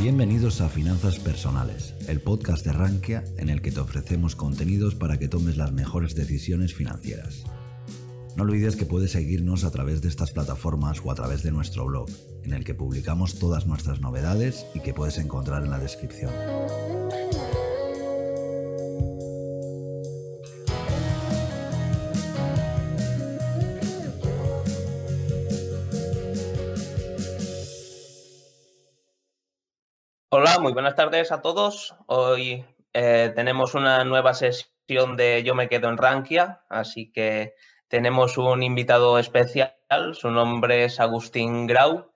Bienvenidos a Finanzas Personales, el podcast de Rankia en el que te ofrecemos contenidos para que tomes las mejores decisiones financieras. No olvides que puedes seguirnos a través de estas plataformas o a través de nuestro blog, en el que publicamos todas nuestras novedades y que puedes encontrar en la descripción. Muy buenas tardes a todos. Hoy eh, tenemos una nueva sesión de Yo me quedo en Rankia, así que tenemos un invitado especial, su nombre es Agustín Grau.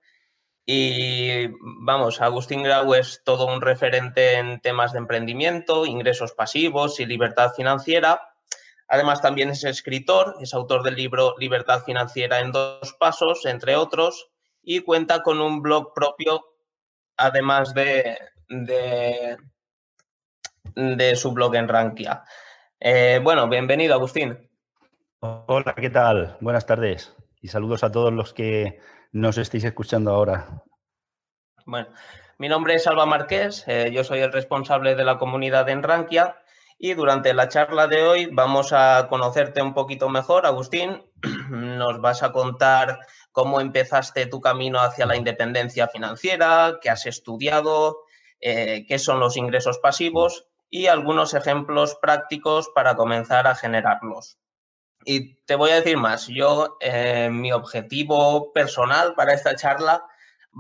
Y vamos, Agustín Grau es todo un referente en temas de emprendimiento, ingresos pasivos y libertad financiera. Además, también es escritor, es autor del libro Libertad Financiera en dos pasos, entre otros, y cuenta con un blog propio además de, de, su blog en Rankia. Eh, bueno, bienvenido, Agustín. Hola, ¿qué tal? Buenas tardes y saludos a todos los que nos estéis escuchando ahora. Bueno, mi nombre es Alba Marqués, eh, yo soy el responsable de la comunidad en Rankia y durante la charla de hoy vamos a conocerte un poquito mejor, Agustín. Nos vas a contar cómo empezaste tu camino hacia la independencia financiera, qué has estudiado, eh, qué son los ingresos pasivos y algunos ejemplos prácticos para comenzar a generarlos. Y te voy a decir más, yo, eh, mi objetivo personal para esta charla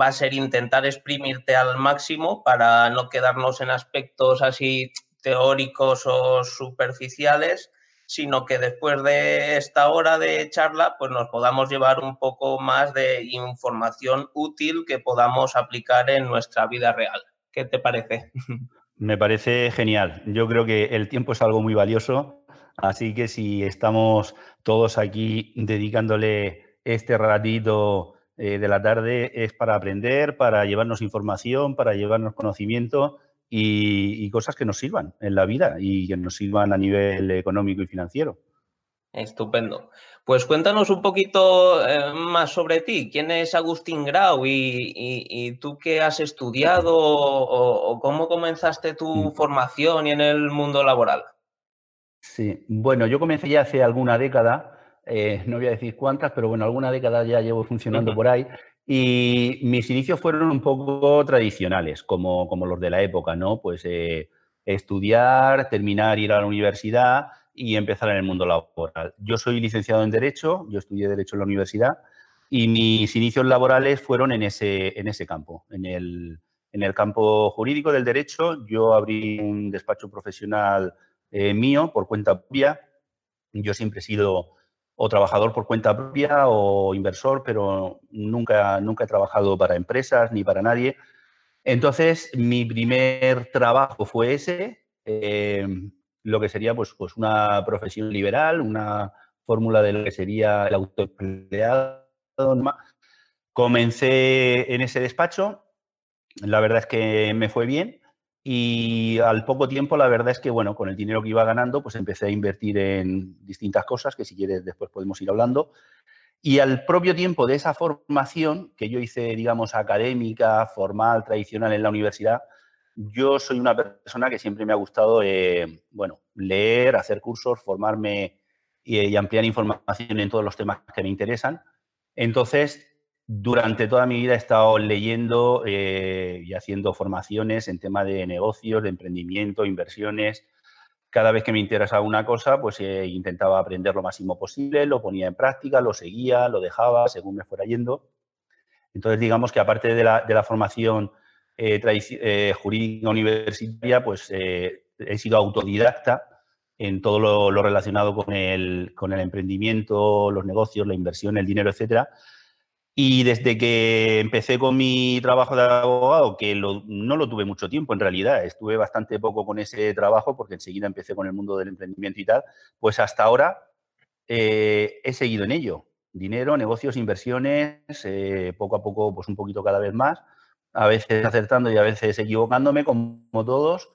va a ser intentar exprimirte al máximo para no quedarnos en aspectos así teóricos o superficiales, sino que después de esta hora de charla, pues nos podamos llevar un poco más de información útil que podamos aplicar en nuestra vida real. ¿Qué te parece? Me parece genial. Yo creo que el tiempo es algo muy valioso, así que si estamos todos aquí dedicándole este ratito eh, de la tarde es para aprender, para llevarnos información, para llevarnos conocimiento y, cosas que nos sirvan en la vida y que nos sirvan a nivel económico y financiero. Estupendo. Pues cuéntanos un poquito eh, más sobre ti. ¿Quién es Agustín Grau y, tú qué has estudiado o, cómo comenzaste tu formación y en el mundo laboral? Sí, bueno, yo comencé ya hace alguna década, eh, no voy a decir cuántas, pero bueno, alguna década ya llevo funcionando por ahí y mis inicios fueron un poco tradicionales, como, como los de la época, ¿no? Pues eh, estudiar, terminar, ir a la universidad y empezar en el mundo laboral. Yo soy licenciado en Derecho, yo estudié Derecho en la universidad y mis inicios laborales fueron en ese, en ese campo, en el, en el campo jurídico del derecho. Yo abrí un despacho profesional eh, mío por cuenta propia. Yo siempre he sido o trabajador por cuenta propia o inversor, pero nunca, nunca he trabajado para empresas ni para nadie. Entonces, mi primer trabajo fue ese, eh, lo que sería pues, pues una profesión liberal, una fórmula de lo que sería el autoempleado. Comencé en ese despacho, la verdad es que me fue bien, y al poco tiempo, la verdad es que, bueno, con el dinero que iba ganando, pues empecé a invertir en distintas cosas, que si quieres después podemos ir hablando. Y al propio tiempo de esa formación que yo hice, digamos, académica, formal, tradicional en la universidad, yo soy una persona que siempre me ha gustado, eh, bueno, leer, hacer cursos, formarme y, y ampliar información en todos los temas que me interesan. Entonces, durante toda mi vida he estado leyendo eh, y haciendo formaciones en tema de negocios, de emprendimiento, inversiones. Cada vez que me interesaba una cosa, pues eh, intentaba aprender lo máximo posible, lo ponía en práctica, lo seguía, lo dejaba según me fuera yendo. Entonces, digamos que aparte de la, formación eh, jurídica universitaria, pues he sido autodidacta en todo lo, relacionado con el, con el emprendimiento, los negocios, la inversión, el dinero, etcétera y desde que empecé con mi trabajo de abogado, que no lo tuve mucho tiempo en realidad, estuve bastante poco con ese trabajo porque enseguida empecé con el mundo del emprendimiento y tal, pues hasta ahora eh, he seguido en ello. Dinero, negocios, inversiones, eh, poco a poco, pues un poquito cada vez más, a veces acertando y a veces equivocándome, como todos,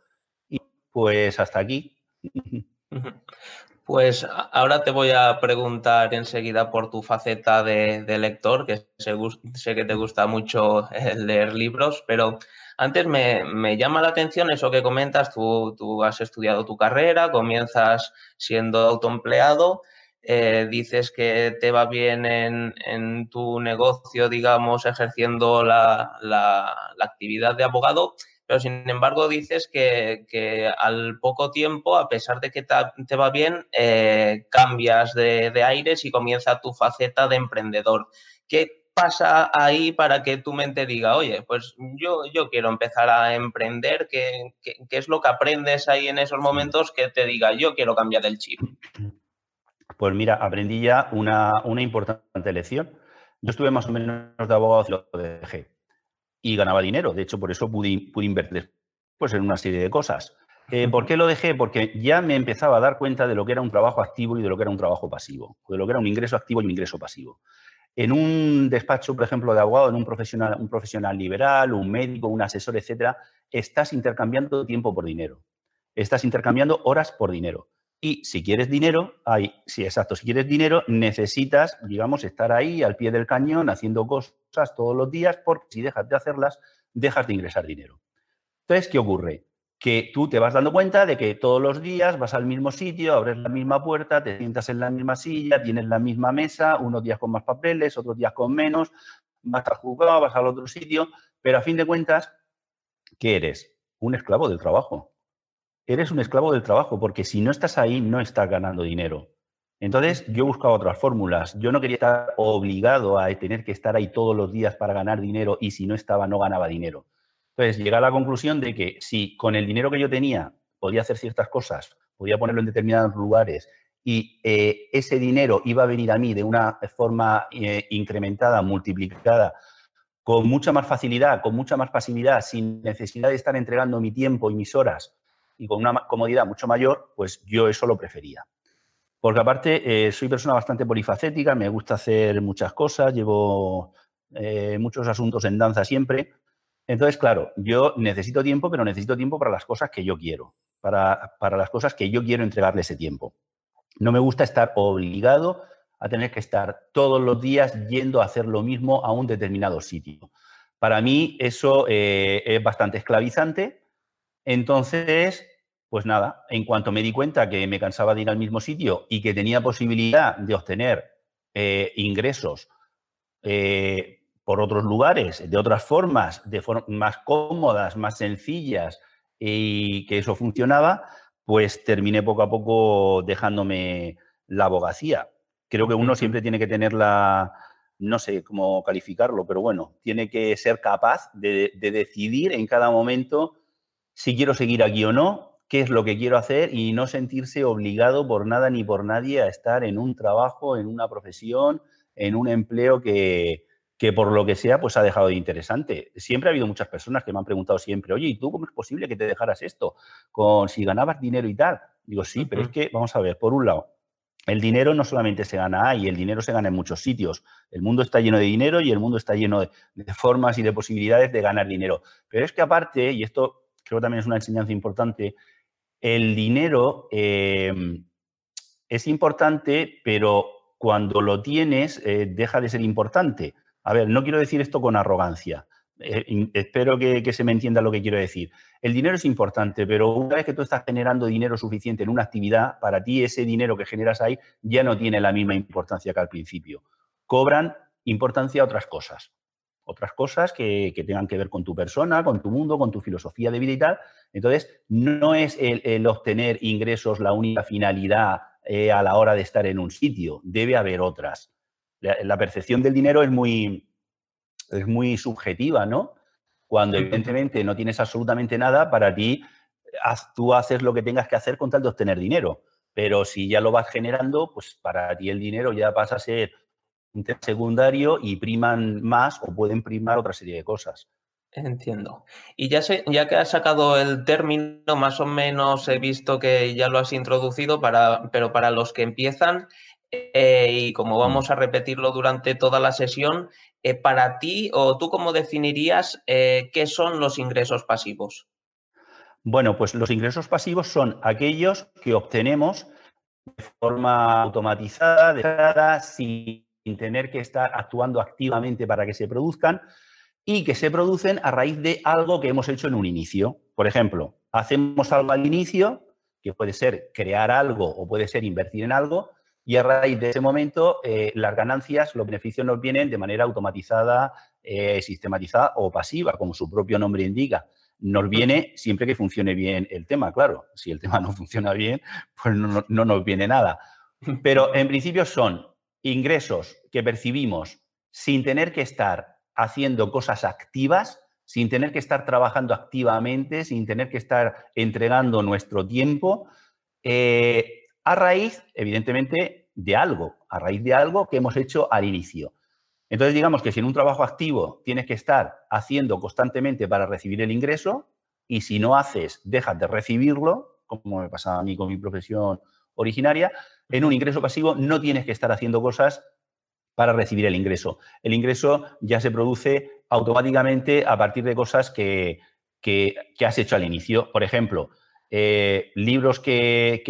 y pues hasta aquí. Pues ahora te voy a preguntar enseguida por tu faceta de, lector, que sé, que te gusta mucho leer libros, pero antes me, llama la atención eso que comentas, tú, tú, has estudiado tu carrera, comienzas siendo autoempleado, eh, dices que te va bien en, tu negocio, digamos, ejerciendo la, la actividad de abogado pero sin embargo dices que, al poco tiempo, a pesar de que te, va bien, eh, cambias de, aires y comienza tu faceta de emprendedor. ¿Qué pasa ahí para que tu mente diga, oye, pues yo, yo quiero empezar a emprender? ¿Qué, es lo que aprendes ahí en esos momentos que te diga, yo quiero cambiar el chip? Pues mira, aprendí ya una, una importante lección. Yo estuve más o menos de abogado y lo dejé y ganaba dinero. De hecho, por eso pude, pude invertir pues, en una serie de cosas. Eh, ¿Por qué lo dejé? Porque ya me empezaba a dar cuenta de lo que era un trabajo activo y de lo que era un trabajo pasivo, de lo que era un ingreso activo y un ingreso pasivo. En un despacho, por ejemplo, de abogado, en un profesional, un profesional liberal, un médico, un asesor, etcétera, estás intercambiando tiempo por dinero. Estás intercambiando horas por dinero. Y si quieres dinero, hay, sí, exacto, si quieres dinero, necesitas, digamos, estar ahí al pie del cañón haciendo cosas todos los días, porque si dejas de hacerlas, dejas de ingresar dinero. Entonces, ¿qué ocurre? Que tú te vas dando cuenta de que todos los días vas al mismo sitio, abres la misma puerta, te sientas en la misma silla, tienes la misma mesa, unos días con más papeles, otros días con menos, vas al juzgado, vas al otro sitio, pero a fin de cuentas, ¿qué eres? Un esclavo del trabajo eres un esclavo del trabajo, porque si no estás ahí, no estás ganando dinero. Entonces, yo buscaba otras fórmulas. Yo no quería estar obligado a tener que estar ahí todos los días para ganar dinero y si no estaba, no ganaba dinero. Entonces, llegué a la conclusión de que si con el dinero que yo tenía podía hacer ciertas cosas, podía ponerlo en determinados lugares y eh, ese dinero iba a venir a mí de una forma eh, incrementada, multiplicada, con mucha más facilidad, con mucha más pasividad, sin necesidad de estar entregando mi tiempo y mis horas y con una comodidad mucho mayor, pues yo eso lo prefería. Porque aparte eh, soy persona bastante polifacética, me gusta hacer muchas cosas, llevo eh, muchos asuntos en danza siempre. Entonces, claro, yo necesito tiempo, pero necesito tiempo para las cosas que yo quiero, para, para las cosas que yo quiero entregarle ese tiempo. No me gusta estar obligado a tener que estar todos los días yendo a hacer lo mismo a un determinado sitio. Para mí eso eh, es bastante esclavizante entonces, pues nada, en cuanto me di cuenta que me cansaba de ir al mismo sitio y que tenía posibilidad de obtener eh, ingresos eh, por otros lugares, de otras formas, de más cómodas, más sencillas y que eso funcionaba, pues terminé poco a poco dejándome la abogacía. Creo que uno siempre tiene que tener la, no sé cómo calificarlo, pero bueno, tiene que ser capaz de decidir en cada momento si quiero seguir aquí o no, qué es lo que quiero hacer y no sentirse obligado por nada ni por nadie a estar en un trabajo, en una profesión, en un empleo que, que por lo que sea, pues ha dejado de interesante. Siempre ha habido muchas personas que me han preguntado siempre, oye, ¿y tú cómo es posible que te dejaras esto? Con si ganabas dinero y tal. Digo, sí, pero es que, vamos a ver, por un lado, el dinero no solamente se gana ahí, el dinero se gana en muchos sitios. El mundo está lleno de dinero y el mundo está lleno de, de formas y de posibilidades de ganar dinero. Pero es que aparte, y esto creo que también es una enseñanza importante, el dinero em, es importante, pero cuando lo tienes eh, deja de ser importante. A ver, no quiero decir esto con arrogancia. Eh, espero que, que, se me entienda lo que quiero decir. El dinero es importante, pero una vez que tú estás generando dinero suficiente en una actividad, para ti ese dinero que generas ahí ya no tiene la misma importancia que al principio. Cobran importancia otras cosas otras cosas que, tengan que ver con tu persona, con tu mundo, con tu filosofía de vida y tal. Entonces, no es el, obtener ingresos la única finalidad eh, a la hora de estar en un sitio, debe haber otras. La, percepción del dinero es muy, es muy subjetiva, ¿no? Cuando evidentemente no tienes absolutamente nada, para ti tú haces lo que tengas que hacer con tal de obtener dinero. Pero si ya lo vas generando, pues para ti el dinero ya pasa a ser secundario y priman más o pueden primar otra serie de cosas. Entiendo. Y ya, sé, ya que has sacado el término, más o menos he visto que ya lo has introducido, para, pero para los que empiezan, eh, y como mm. vamos a repetirlo durante toda la sesión, eh, para ti o tú cómo definirías eh, qué son los ingresos pasivos? Bueno, pues los ingresos pasivos son aquellos que obtenemos de forma automatizada, sin tener que estar actuando activamente para que se produzcan y que se producen a raíz de algo que hemos hecho en un inicio. Por ejemplo, hacemos algo al inicio, que puede ser crear algo o puede ser invertir en algo, y a raíz de ese momento eh, las ganancias, los beneficios nos vienen de manera automatizada, eh, sistematizada o pasiva, como su propio nombre indica. Nos viene siempre que funcione bien el tema, claro. Si el tema no funciona bien, pues no, no nos viene nada. Pero en principio son ingresos que percibimos sin tener que estar haciendo cosas activas, sin tener que estar trabajando activamente, sin tener que estar entregando nuestro tiempo, eh, a raíz, evidentemente, de algo, a raíz de algo que hemos hecho al inicio. Entonces, digamos que si en un trabajo activo tienes que estar haciendo constantemente para recibir el ingreso y si no haces, dejas de recibirlo, como me pasaba a mí con mi profesión originaria, en un ingreso pasivo no tienes que estar haciendo cosas para recibir el ingreso. El ingreso ya se produce automáticamente a partir de cosas que, que has hecho al inicio. Por ejemplo, eh, libros que,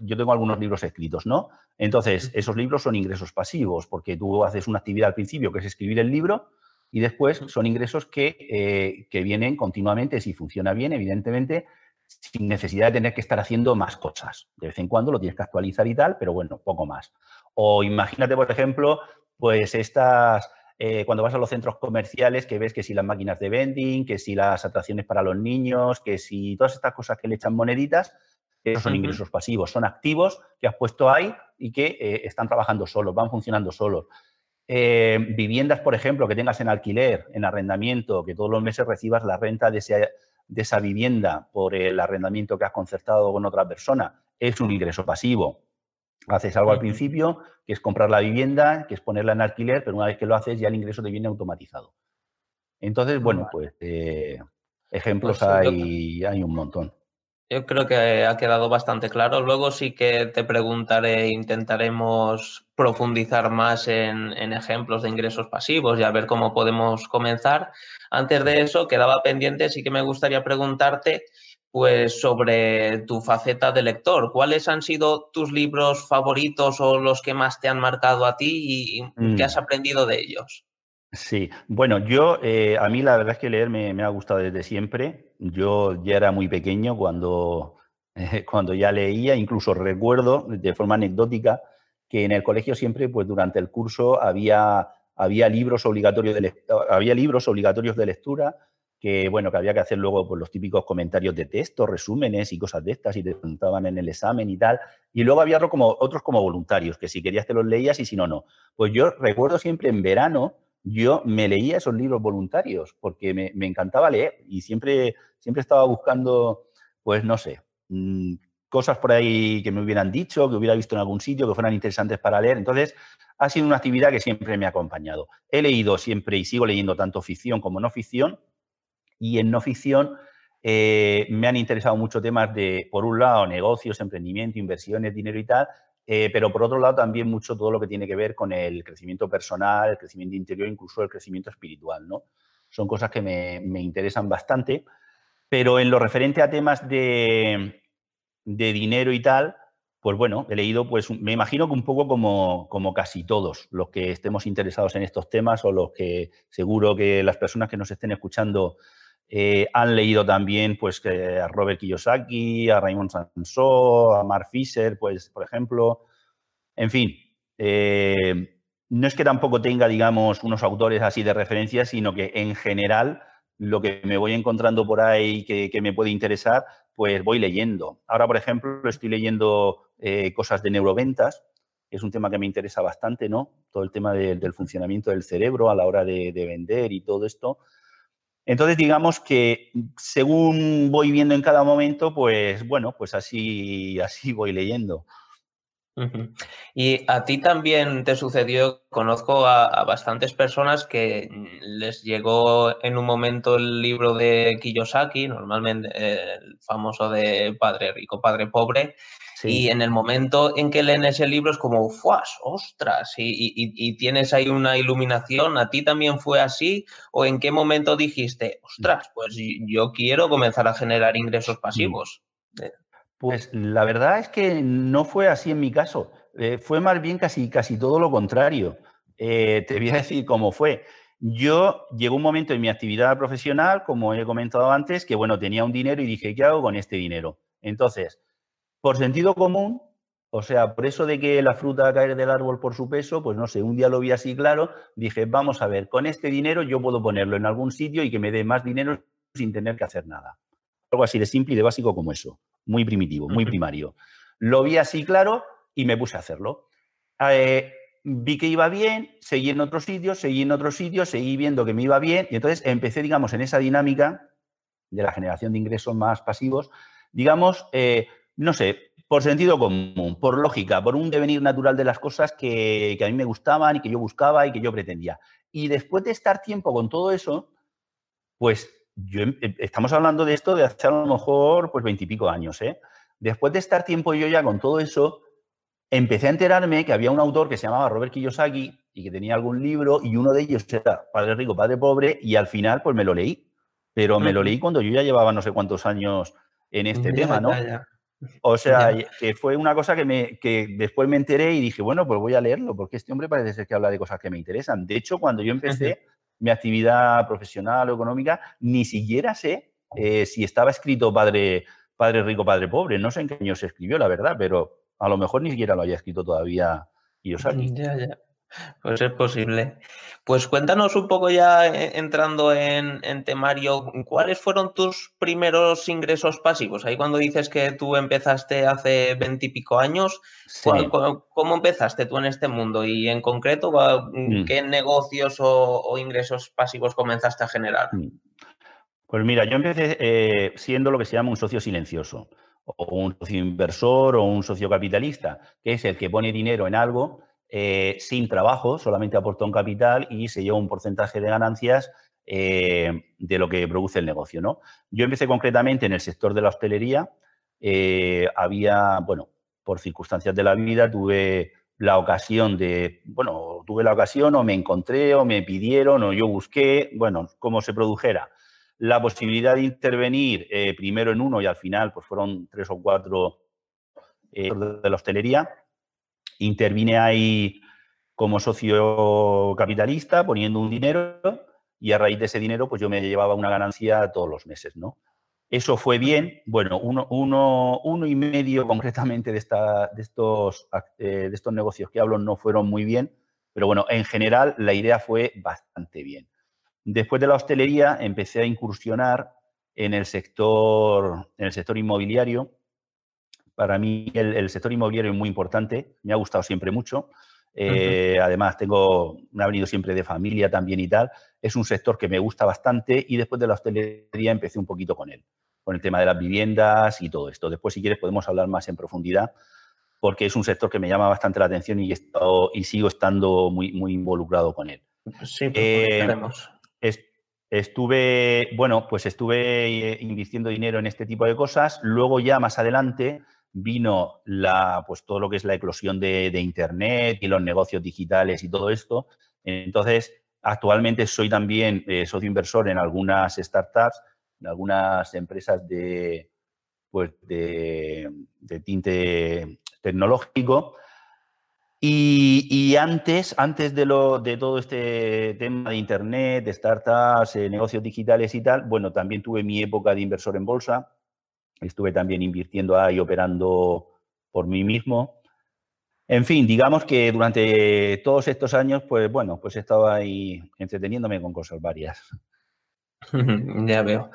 yo tengo algunos libros escritos, ¿no? Entonces, esos libros son ingresos pasivos, porque tú haces una actividad al principio que es escribir el libro y después son ingresos que, eh, que vienen continuamente, si funciona bien, evidentemente, sin necesidad de tener que estar haciendo más cosas. De vez en cuando lo tienes que actualizar y tal, pero bueno, poco más. O imagínate, por ejemplo, pues estas eh, cuando vas a los centros comerciales, que ves que si las máquinas de vending, que si las atracciones para los niños, que si todas estas cosas que le echan moneditas, esos son ingresos pasivos, son activos que has puesto ahí y que eh, están trabajando solos, van funcionando solos. Eh, viviendas, por ejemplo, que tengas en alquiler, en arrendamiento, que todos los meses recibas la renta de, de esa vivienda por el arrendamiento que has concertado con otra persona, es un ingreso pasivo. Haces algo al principio, que es comprar la vivienda, que es ponerla en alquiler, pero una vez que lo haces ya el ingreso te viene automatizado. Entonces, bueno, pues eh, ejemplos pues hay, hay un montón. Yo creo que ha quedado bastante claro. Luego sí que te preguntaré, intentaremos profundizar más en, en, ejemplos de ingresos pasivos y a ver cómo podemos comenzar. Antes de eso, quedaba pendiente, sí que me gustaría preguntarte pues sobre tu faceta de lector. ¿Cuáles han sido tus libros favoritos o los que más te han marcado a ti y qué has mm. aprendido de ellos? Sí, bueno, yo, eh, a mí la verdad es que leer me, ha gustado desde siempre. Yo ya era muy pequeño cuando, cuando ya leía, incluso recuerdo de forma anecdótica que en el colegio siempre, pues durante el curso había, había, libros, obligatorios de, había libros obligatorios de lectura que bueno, que había que hacer luego pues, los típicos comentarios de texto, resúmenes y cosas de estas, y te preguntaban en el examen y tal. Y luego había como, otros como voluntarios, que si querías te los leías y si no, no. Pues yo recuerdo siempre en verano, yo me leía esos libros voluntarios, porque me, encantaba leer y siempre, siempre estaba buscando, pues no sé, mm, cosas por ahí que me hubieran dicho, que hubiera visto en algún sitio, que fueran interesantes para leer. Entonces, ha sido una actividad que siempre me ha acompañado. He leído siempre y sigo leyendo tanto ficción como no ficción, y en no ficción eh, me han interesado mucho temas de, por un lado, negocios, emprendimiento, inversiones, dinero y tal, eh, pero por otro lado también mucho todo lo que tiene que ver con el crecimiento personal, el crecimiento interior, incluso el crecimiento espiritual, ¿no? Son cosas que me, me interesan bastante, pero en lo referente a temas de, de dinero y tal, pues bueno, he leído, pues me imagino que un poco como, como, casi todos los que estemos interesados en estos temas o los que seguro que las personas que nos estén escuchando eh, han leído también pues, a Robert Kiyosaki, a Raymond Sansó, a Mark Fisher, pues, por ejemplo. En fin, eh, no es que tampoco tenga, digamos, unos autores así de referencia, sino que en general lo que me voy encontrando por ahí que, me puede interesar, pues voy leyendo. Ahora, por ejemplo, estoy leyendo eh, cosas de neuroventas, que es un tema que me interesa bastante, ¿no? Todo el tema del funcionamiento del cerebro a la hora de vender y todo esto. Entonces, digamos que según voy viendo en cada momento, pues bueno, pues así, así voy leyendo. Y a ti también te sucedió, conozco a, bastantes personas que les llegó en un momento el libro de Kiyosaki, normalmente el famoso de Padre Rico, Padre Pobre, y en el momento en que leen ese libro es como, ¡fuas! ¡Ostras! Y, tienes ahí una iluminación. ¿A ti también fue así? ¿O en qué momento dijiste, ostras, pues yo quiero comenzar a generar ingresos mm. pasivos? Pues la verdad es que no fue así en mi caso. Eh, fue más bien casi, casi todo lo contrario. Eh, te voy a decir cómo fue. Yo llegó un momento en mi actividad profesional, como he comentado antes, que bueno, tenía un dinero y dije, ¿qué hago con este dinero? Entonces, por sentido común, o sea, por eso de que la fruta caer del árbol por su peso, pues no sé, un día lo vi así claro, dije, vamos a ver, con este dinero yo puedo ponerlo en algún sitio y que me dé más dinero sin tener que hacer nada. Algo así de simple y de básico como eso, muy primitivo, muy primario. Lo vi así claro y me puse a hacerlo. Eh, vi que iba bien, seguí en otros sitios, seguí en otros sitios, seguí viendo que me iba bien y entonces empecé, digamos, en esa dinámica de la generación de ingresos más pasivos, digamos, eh, no sé, por sentido común, por lógica, por un devenir natural de las cosas que, que, a mí me gustaban y que yo buscaba y que yo pretendía. Y después de estar tiempo con todo eso, pues yo, em, em, estamos hablando de esto de hace a lo mejor pues veintipico años, ¿eh? Después de estar tiempo yo ya con todo eso, empecé a enterarme que había un autor que se llamaba Robert Kiyosaki y que tenía algún libro y uno de ellos era Padre Rico, Padre Pobre y al final pues me lo leí. Pero me lo leí cuando yo ya llevaba no sé cuántos años en este tema, ¿no? O sea, que fue una cosa que, me, que después me enteré y dije, bueno, pues voy a leerlo, porque este hombre parece ser que habla de cosas que me interesan. De hecho, cuando yo empecé mi actividad profesional o económica, ni siquiera sé eh, si estaba escrito padre, padre rico, padre pobre. No sé en qué año se escribió, la verdad, pero a lo mejor ni siquiera lo haya escrito todavía Kiyosaki. Ya, ya. Pues es posible. Pues cuéntanos un poco ya eh, entrando en, temario, ¿cuáles fueron tus primeros ingresos pasivos? Ahí cuando dices que tú empezaste hace veintipico años, ¿cómo, empezaste tú en este mundo? Y en concreto, mm. ¿qué negocios o, ingresos pasivos comenzaste a generar? Mm. Pues mira, yo empecé eh, siendo lo que se llama un socio silencioso o un socio inversor o un socio capitalista, que es el que pone dinero en algo eh, sin trabajo, solamente aporta un capital y se lleva un porcentaje de ganancias eh, de lo que produce el negocio. ¿no? Yo empecé concretamente en el sector de la hostelería. Eh, había, bueno, por circunstancias de la vida tuve la ocasión de, bueno, tuve la ocasión o me encontré o me pidieron o yo busqué, bueno, como se produjera la posibilidad de intervenir primero en uno y al final pues fueron tres o cuatro de la hostelería. Intervine ahí como socio capitalista poniendo un dinero y a raíz de ese dinero pues yo me llevaba una ganancia todos los meses, ¿no? Eso fue bien, bueno, uno, uno, uno y medio concretamente de, de, estos, eh, de estos negocios que hablo no fueron muy bien, pero bueno, en general la idea fue bastante bien. Después de la hostelería empecé a incursionar en el sector, en el sector inmobiliario. Para mí el, sector inmobiliario es muy importante, me ha gustado siempre mucho. Eh, además, tengo, me ha venido siempre de familia también y tal. Es un sector que me gusta bastante y después de la hostelería empecé un poquito con él, con el tema de las viviendas y todo esto. Después, si quieres, podemos hablar más en profundidad porque es un sector que me llama bastante la atención y, y sigo estando muy, muy involucrado con él. Sí, pues eh, Estuve, bueno, pues estuve eh, invirtiendo dinero en este tipo de cosas. Luego ya más adelante vino la, pues todo lo que es la eclosión de, Internet y los negocios digitales y todo esto. Entonces, actualmente soy también eh, socio inversor en algunas startups, en algunas empresas de, pues de tinte tecnológico y, antes, antes de, lo, de todo este tema de Internet, de startups, eh, negocios digitales y tal, bueno, también tuve mi época de inversor en bolsa. Estuve también invirtiendo ahí, operando por mí mismo. En fin, digamos que durante todos estos años, pues bueno, pues he estado ahí entreteniéndome con cosas varias. ya veo.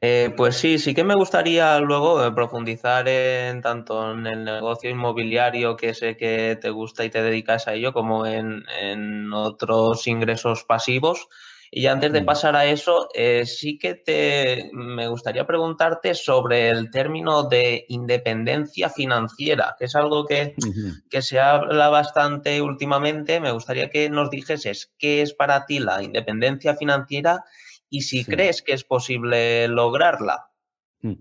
Eh, pues sí, sí que me gustaría luego eh, profundizar en tanto en el negocio inmobiliario que sé que te gusta y te dedicas a ello, como en, otros ingresos pasivos. Y antes de pasar a eso, eh, sí que te me gustaría preguntarte sobre el término de independencia financiera, que es algo que, que se habla bastante últimamente. Me gustaría que nos dijeses qué es para ti la independencia financiera y si crees que es posible lograrla. Mm.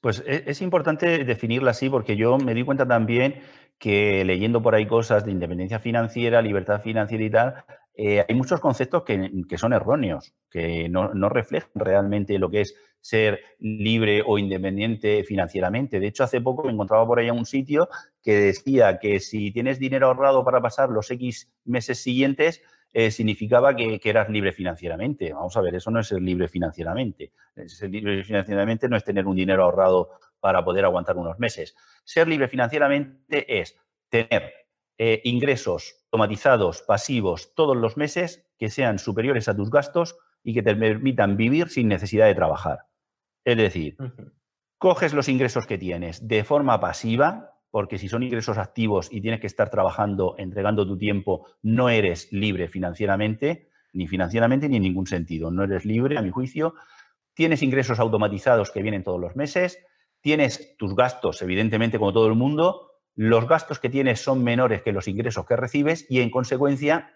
Pues e, es, importante definirla así porque yo me di cuenta también que leyendo por ahí cosas de independencia financiera, libertad financiera y tal, eh, hay muchos conceptos que, son erróneos, que no, reflejan realmente lo que es ser libre o independiente financieramente. De hecho, hace poco me encontraba por ahí un sitio que decía que si tienes dinero ahorrado para pasar los X meses siguientes, eh, significaba que, eras libre financieramente. Vamos a ver, eso no es ser libre financieramente. Ser libre financieramente no es tener un dinero ahorrado para poder aguantar unos meses. Ser libre financieramente es tener eh, ingresos automatizados, pasivos, todos los meses que sean superiores a tus gastos y que te permitan vivir sin necesidad de trabajar. Es decir, coges los ingresos que tienes de forma pasiva, porque si son ingresos activos y tienes que estar trabajando, entregando tu tiempo, no eres libre financieramente, ni financieramente ni en ningún sentido. No eres libre, a mi juicio. Tienes ingresos automatizados que vienen todos los meses, tienes tus gastos, evidentemente, como todo el mundo, los gastos que tienes son menores que los ingresos que recibes y, en consecuencia,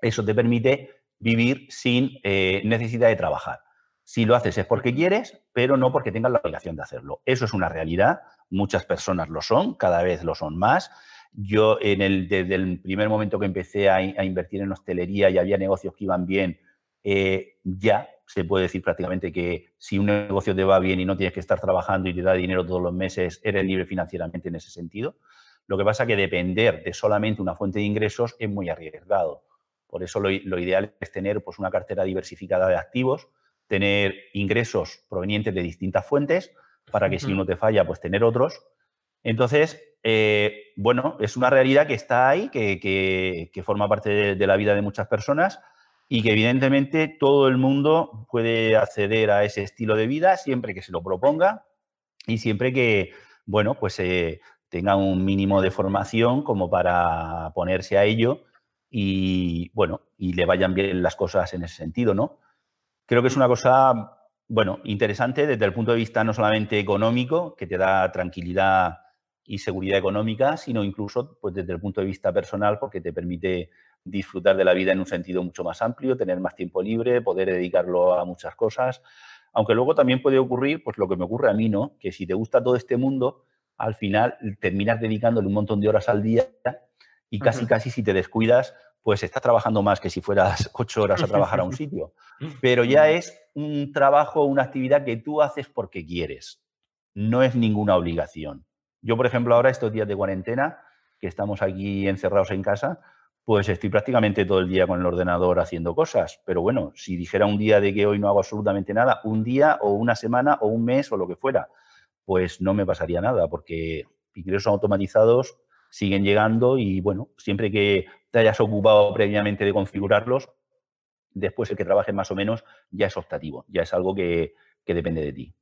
eso te permite vivir sin eh, necesidad de trabajar. Si lo haces es porque quieres, pero no porque tengas la obligación de hacerlo. Eso es una realidad. Muchas personas lo son, cada vez lo son más. Yo, en el, desde el primer momento que empecé a, invertir en hostelería y había negocios que iban bien, eh, ya se puede decir prácticamente que si un negocio te va bien y no tienes que estar trabajando y te da dinero todos los meses, eres libre financieramente en ese sentido. Lo que pasa es que depender de solamente una fuente de ingresos es muy arriesgado. Por eso lo, ideal es tener pues, una cartera diversificada de activos tener ingresos provenientes de distintas fuentes para que si uno te falla, pues tener otros. Entonces, eh, bueno, es una realidad que está ahí, que, forma parte de, la vida de muchas personas y que evidentemente todo el mundo puede acceder a ese estilo de vida siempre que se lo proponga y siempre que, bueno, pues eh, tenga un mínimo de formación como para ponerse a ello y, bueno, y le vayan bien las cosas en ese sentido, ¿no? Creo que es una cosa, bueno, interesante desde el punto de vista no solamente económico, que te da tranquilidad y seguridad económica, sino incluso pues, desde el punto de vista personal, porque te permite disfrutar de la vida en un sentido mucho más amplio, tener más tiempo libre, poder dedicarlo a muchas cosas. Aunque luego también puede ocurrir, pues lo que me ocurre a mí, ¿no? Que si te gusta todo este mundo, al final terminas dedicándole un montón de horas al día y casi, casi si te descuidas, pues estás trabajando más que si fueras ocho horas a trabajar a un sitio. Pero ya es un trabajo, una actividad que tú haces porque quieres. No es ninguna obligación. Yo, por ejemplo, ahora estos días de cuarentena, que estamos aquí encerrados en casa, pues estoy prácticamente todo el día con el ordenador haciendo cosas. Pero bueno, si dijera un día de que hoy no hago absolutamente nada, un día o una semana o un mes o lo que fuera, pues no me pasaría nada, porque ingresos automatizados siguen llegando y bueno, siempre que te hayas ocupado previamente de configurarlos, después el que trabaje más o menos ya es optativo, ya es algo que, depende de ti.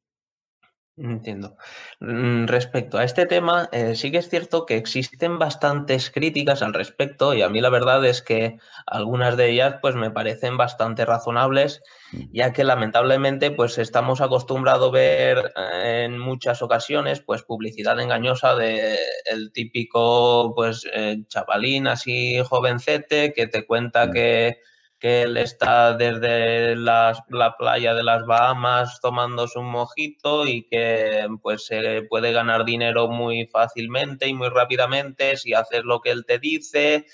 Entiendo. Mm, respecto a este tema, eh, sí que es cierto que existen bastantes críticas al respecto y a mí la verdad es que algunas de ellas pues me parecen bastante razonables ya que lamentablemente pues estamos acostumbrados a ver eh, en muchas ocasiones pues publicidad engañosa de el típico pues eh, chavalín así jovencete que te cuenta que, que él está desde la playa de las Bahamas tomándose un mojito y que pues se puede ganar dinero muy fácilmente y muy rápidamente si haces lo que él te dice.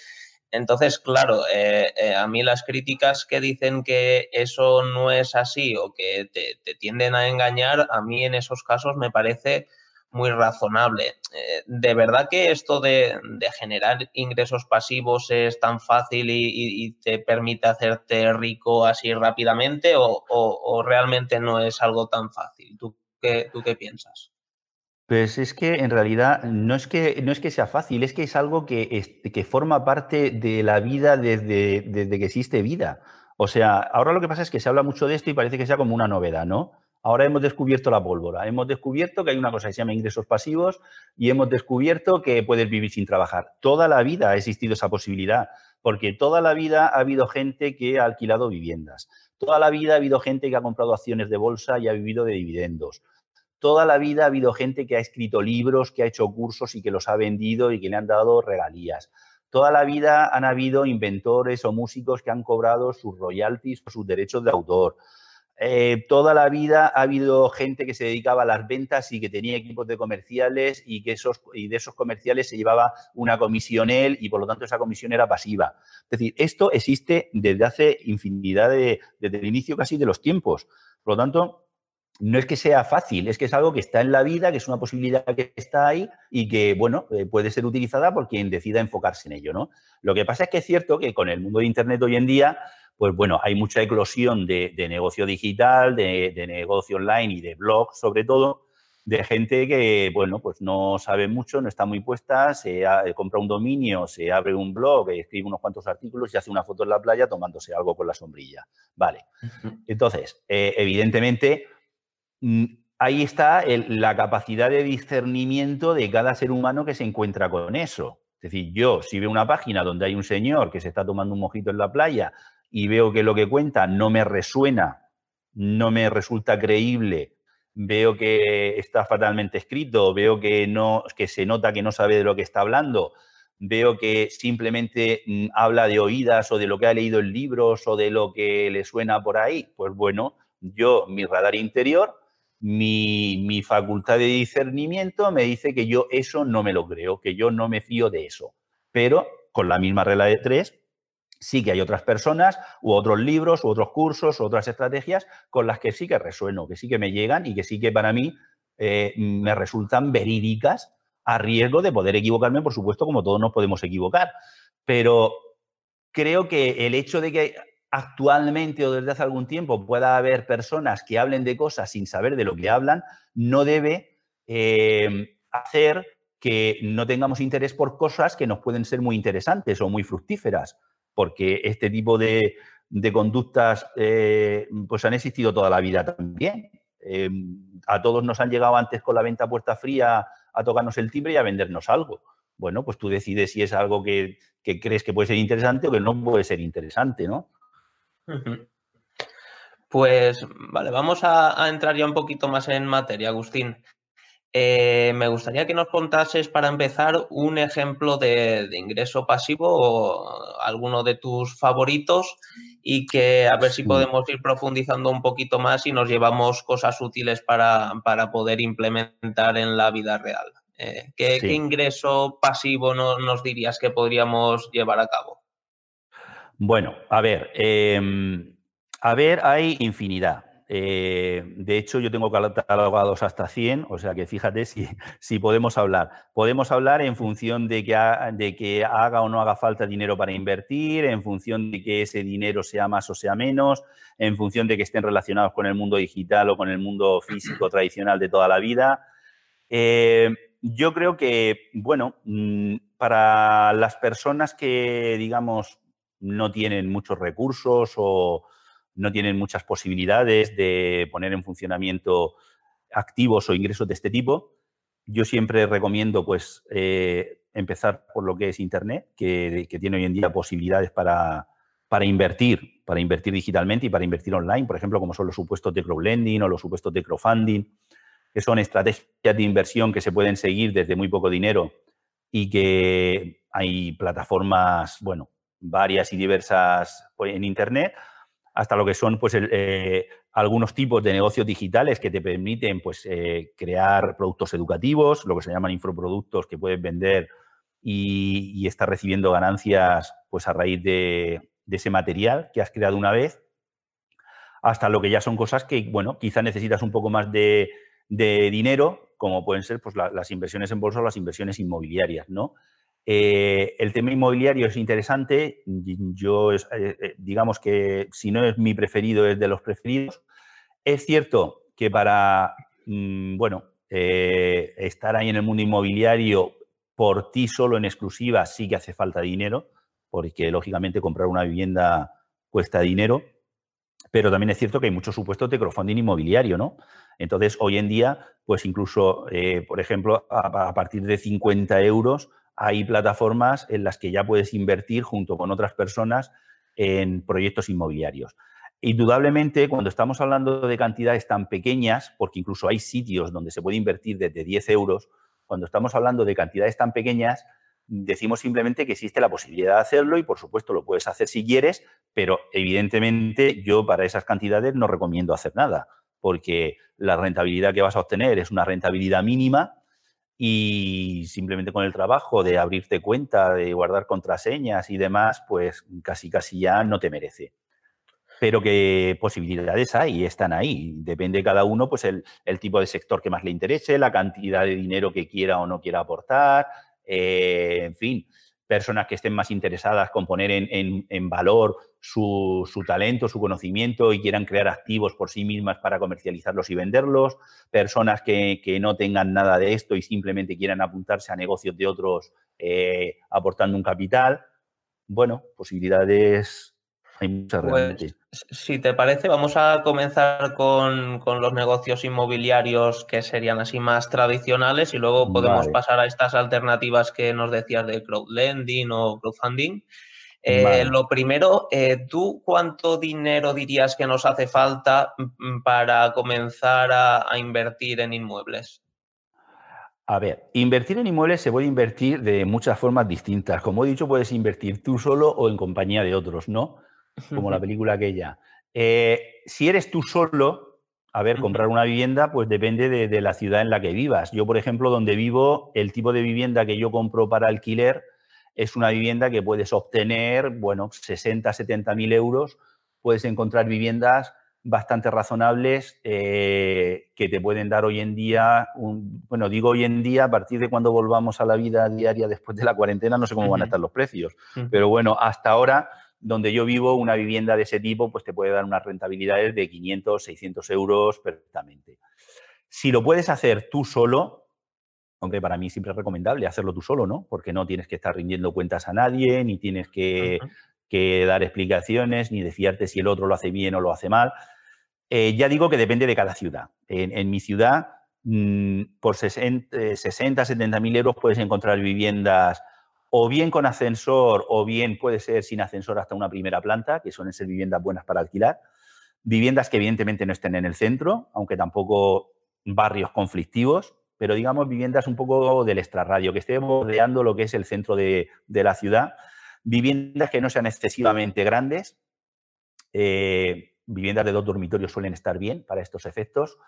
Entonces, claro, eh, eh, a mí las críticas que dicen que eso no es así o que te, tienden a engañar, a mí en esos casos me parece muy razonable. Eh, ¿De verdad que esto de, generar ingresos pasivos es tan fácil y, te permite hacerte rico así rápidamente o, realmente no es algo tan fácil? ¿Tú qué, tú qué piensas? Pues es que en realidad no es que, no es que sea fácil, es que es algo que, que forma parte de la vida desde, desde, que existe vida. O sea, ahora lo que pasa es que se habla mucho de esto y parece que sea como una novedad, ¿no? Ahora hemos descubierto la pólvora, hemos descubierto que hay una cosa que se llama ingresos pasivos y hemos descubierto que puedes vivir sin trabajar. Toda la vida ha existido esa posibilidad, porque toda la vida ha habido gente que ha alquilado viviendas, toda la vida ha habido gente que ha comprado acciones de bolsa y ha vivido de dividendos toda la vida ha habido gente que ha escrito libros, que ha hecho cursos y que los ha vendido y que le han dado regalías. Toda la vida han habido inventores o músicos que han cobrado sus royalties o sus derechos de autor. Eh, toda la vida ha habido gente que se dedicaba a las ventas y que tenía equipos de comerciales y que esos y de esos comerciales se llevaba una comisión él y por lo tanto esa comisión era pasiva. Es decir, esto existe desde hace infinidad de, desde el inicio casi de los tiempos. Por lo tanto, no es que sea fácil, es que es algo que está en la vida, que es una posibilidad que está ahí y que, bueno, eh, puede ser utilizada por quien decida enfocarse en ello, ¿no? Lo que pasa es que es cierto que con el mundo de Internet hoy en día pues bueno, hay mucha eclosión de, negocio digital, de, negocio online y de blog, sobre todo, de gente que, bueno, pues no sabe mucho, no está muy puesta, se compra un dominio, se abre un blog, escribe unos cuantos artículos y hace una foto en la playa tomándose algo con la sombrilla. Vale. Entonces, eh, evidentemente, mm, ahí está la capacidad de discernimiento de cada ser humano que se encuentra con eso. Es decir, yo si veo una página donde hay un señor que se está tomando un mojito en la playa y veo que lo que cuenta no me resuena, no me resulta creíble, veo que está fatalmente escrito, veo que, no, que se nota que no sabe de lo que está hablando, veo que simplemente mm, habla de oídas o de lo que ha leído en libros o de lo que le suena por ahí, pues bueno, yo, mi radar interior, mi, mi, facultad de discernimiento me dice que yo eso no me lo creo, que yo no me fío de eso. Pero con la misma regla de tres, sí que hay otras personas u otros libros u otros cursos u otras estrategias con las que sí que resueno, que sí que me llegan y que sí que para mí eh, me resultan verídicas a riesgo de poder equivocarme, por supuesto, como todos nos podemos equivocar. Pero creo que el hecho de que actualmente o desde hace algún tiempo pueda haber personas que hablen de cosas sin saber de lo que hablan, no debe eh, hacer que no tengamos interés por cosas que nos pueden ser muy interesantes o muy fructíferas porque este tipo de, conductas eh, pues han existido toda la vida también. Eh, a todos nos han llegado antes con la venta puerta fría a tocarnos el timbre y a vendernos algo. Bueno, pues tú decides si es algo que, crees que puede ser interesante o que no puede ser interesante, ¿no? Pues vale, vamos a, entrar ya un poquito más en materia, Agustín. Eh, me gustaría que nos contases para empezar un ejemplo de, ingreso pasivo o alguno de tus favoritos y que a ver si podemos ir profundizando un poquito más y nos llevamos cosas útiles para, poder implementar en la vida real. Eh, ¿qué, ingreso pasivo nos dirías que podríamos llevar a cabo? Bueno, a ver, em, a ver, hay infinidad. Eh, de hecho, yo tengo catalogados hasta 100, o sea que fíjate si, si podemos hablar. Podemos hablar en función de que, de que haga o no haga falta dinero para invertir, en función de que ese dinero sea más o sea menos, en función de que estén relacionados con el mundo digital o con el mundo físico tradicional de toda la vida. Eh, yo creo que, bueno, mm, para las personas que, digamos, no tienen muchos recursos o, no tienen muchas posibilidades de poner en funcionamiento activos o ingresos de este tipo. Yo siempre recomiendo pues, eh, empezar por lo que es Internet, que, tiene hoy en día posibilidades para, para, invertir, para invertir digitalmente y para invertir online, por ejemplo, como son los supuestos de crowdlending o los supuestos de crowdfunding, que son estrategias de inversión que se pueden seguir desde muy poco dinero y que hay plataformas, bueno, varias y diversas en Internet hasta lo que son pues, eh, algunos tipos de negocios digitales que te permiten pues, eh, crear productos educativos, lo que se llaman infoproductos que puedes vender y, estar recibiendo ganancias pues, a raíz de, ese material que has creado una vez, hasta lo que ya son cosas que, bueno, quizá necesitas un poco más de, dinero, como pueden ser pues, las inversiones en bolsa o las inversiones inmobiliarias, ¿no? Eh, el tema inmobiliario es interesante. Yo, eh, eh, digamos que si no es mi preferido, es de los preferidos. Es cierto que para, mm, bueno, estar ahí en el mundo inmobiliario por ti solo en exclusiva sí que hace falta dinero, porque lógicamente comprar una vivienda cuesta dinero. Pero también es cierto que hay muchos supuestos de crowdfunding inmobiliario, ¿no? Entonces, hoy en día, pues incluso, por ejemplo, a, a partir de 50 euros hay plataformas en las que ya puedes invertir junto con otras personas en proyectos inmobiliarios. Indudablemente, cuando estamos hablando de cantidades tan pequeñas, porque incluso hay sitios donde se puede invertir desde 10 euros, cuando estamos hablando de cantidades tan pequeñas, decimos simplemente que existe la posibilidad de hacerlo y por supuesto lo puedes hacer si quieres, pero evidentemente yo para esas cantidades no recomiendo hacer nada, porque la rentabilidad que vas a obtener es una rentabilidad mínima y simplemente con el trabajo de abrirte cuenta, de guardar contraseñas y demás, pues casi casi ya no te merece. Pero qué posibilidades hay, están ahí. Depende de cada uno, pues el, tipo de sector que más le interese, la cantidad de dinero que quiera o no quiera aportar, eh, en fin, personas que estén más interesadas con poner en, valor su, talento, su conocimiento y quieran crear activos por sí mismas para comercializarlos y venderlos, personas que, no tengan nada de esto y simplemente quieran apuntarse a negocios de otros eh, aportando un capital. Bueno, posibilidades hay muchas pues, realmente. Si te parece, vamos a comenzar con, los negocios inmobiliarios que serían así más tradicionales y luego podemos pasar a estas alternativas que nos decías de crowdlending o crowdfunding. Eh, lo primero, eh, ¿tú cuánto dinero dirías que nos hace falta mm, para comenzar a, a invertir en inmuebles? A ver, invertir en inmuebles se puede invertir de muchas formas distintas. Como he dicho, puedes invertir tú solo o en compañía de otros, ¿no? Como la película aquella. Eh, si eres tú solo, a ver, comprar una vivienda, pues depende de, la ciudad en la que vivas. Yo, por ejemplo, donde vivo, el tipo de vivienda que yo compro para alquiler es una vivienda que puedes obtener, bueno, 60, 70 mil euros. Puedes encontrar viviendas bastante razonables eh, que te pueden dar hoy en día, bueno, digo hoy en día, a partir de cuando volvamos a la vida diaria después de la cuarentena, no sé cómo van a estar los precios, pero bueno, hasta ahora donde yo vivo, una vivienda de ese tipo pues te puede dar unas rentabilidades de 500, 600 euros perfectamente. Si lo puedes hacer tú solo, aunque para mí siempre es recomendable hacerlo tú solo, ¿no? Porque no tienes que estar rindiendo cuentas a nadie, ni tienes que, dar explicaciones, ni decirte si el otro lo hace bien o lo hace mal. Eh, ya digo que depende de cada ciudad. En, mi ciudad, mm, por 60, 60 70 mil euros puedes encontrar viviendas o bien con ascensor o bien puede ser sin ascensor hasta una primera planta, que suelen ser viviendas buenas para alquilar. Viviendas que evidentemente no estén en el centro, aunque tampoco barrios conflictivos, pero digamos viviendas un poco del extrarradio, que estén bordeando lo que es el centro de, la ciudad. Viviendas que no sean excesivamente grandes. Eh, viviendas de dos dormitorios suelen estar bien para estos efectos.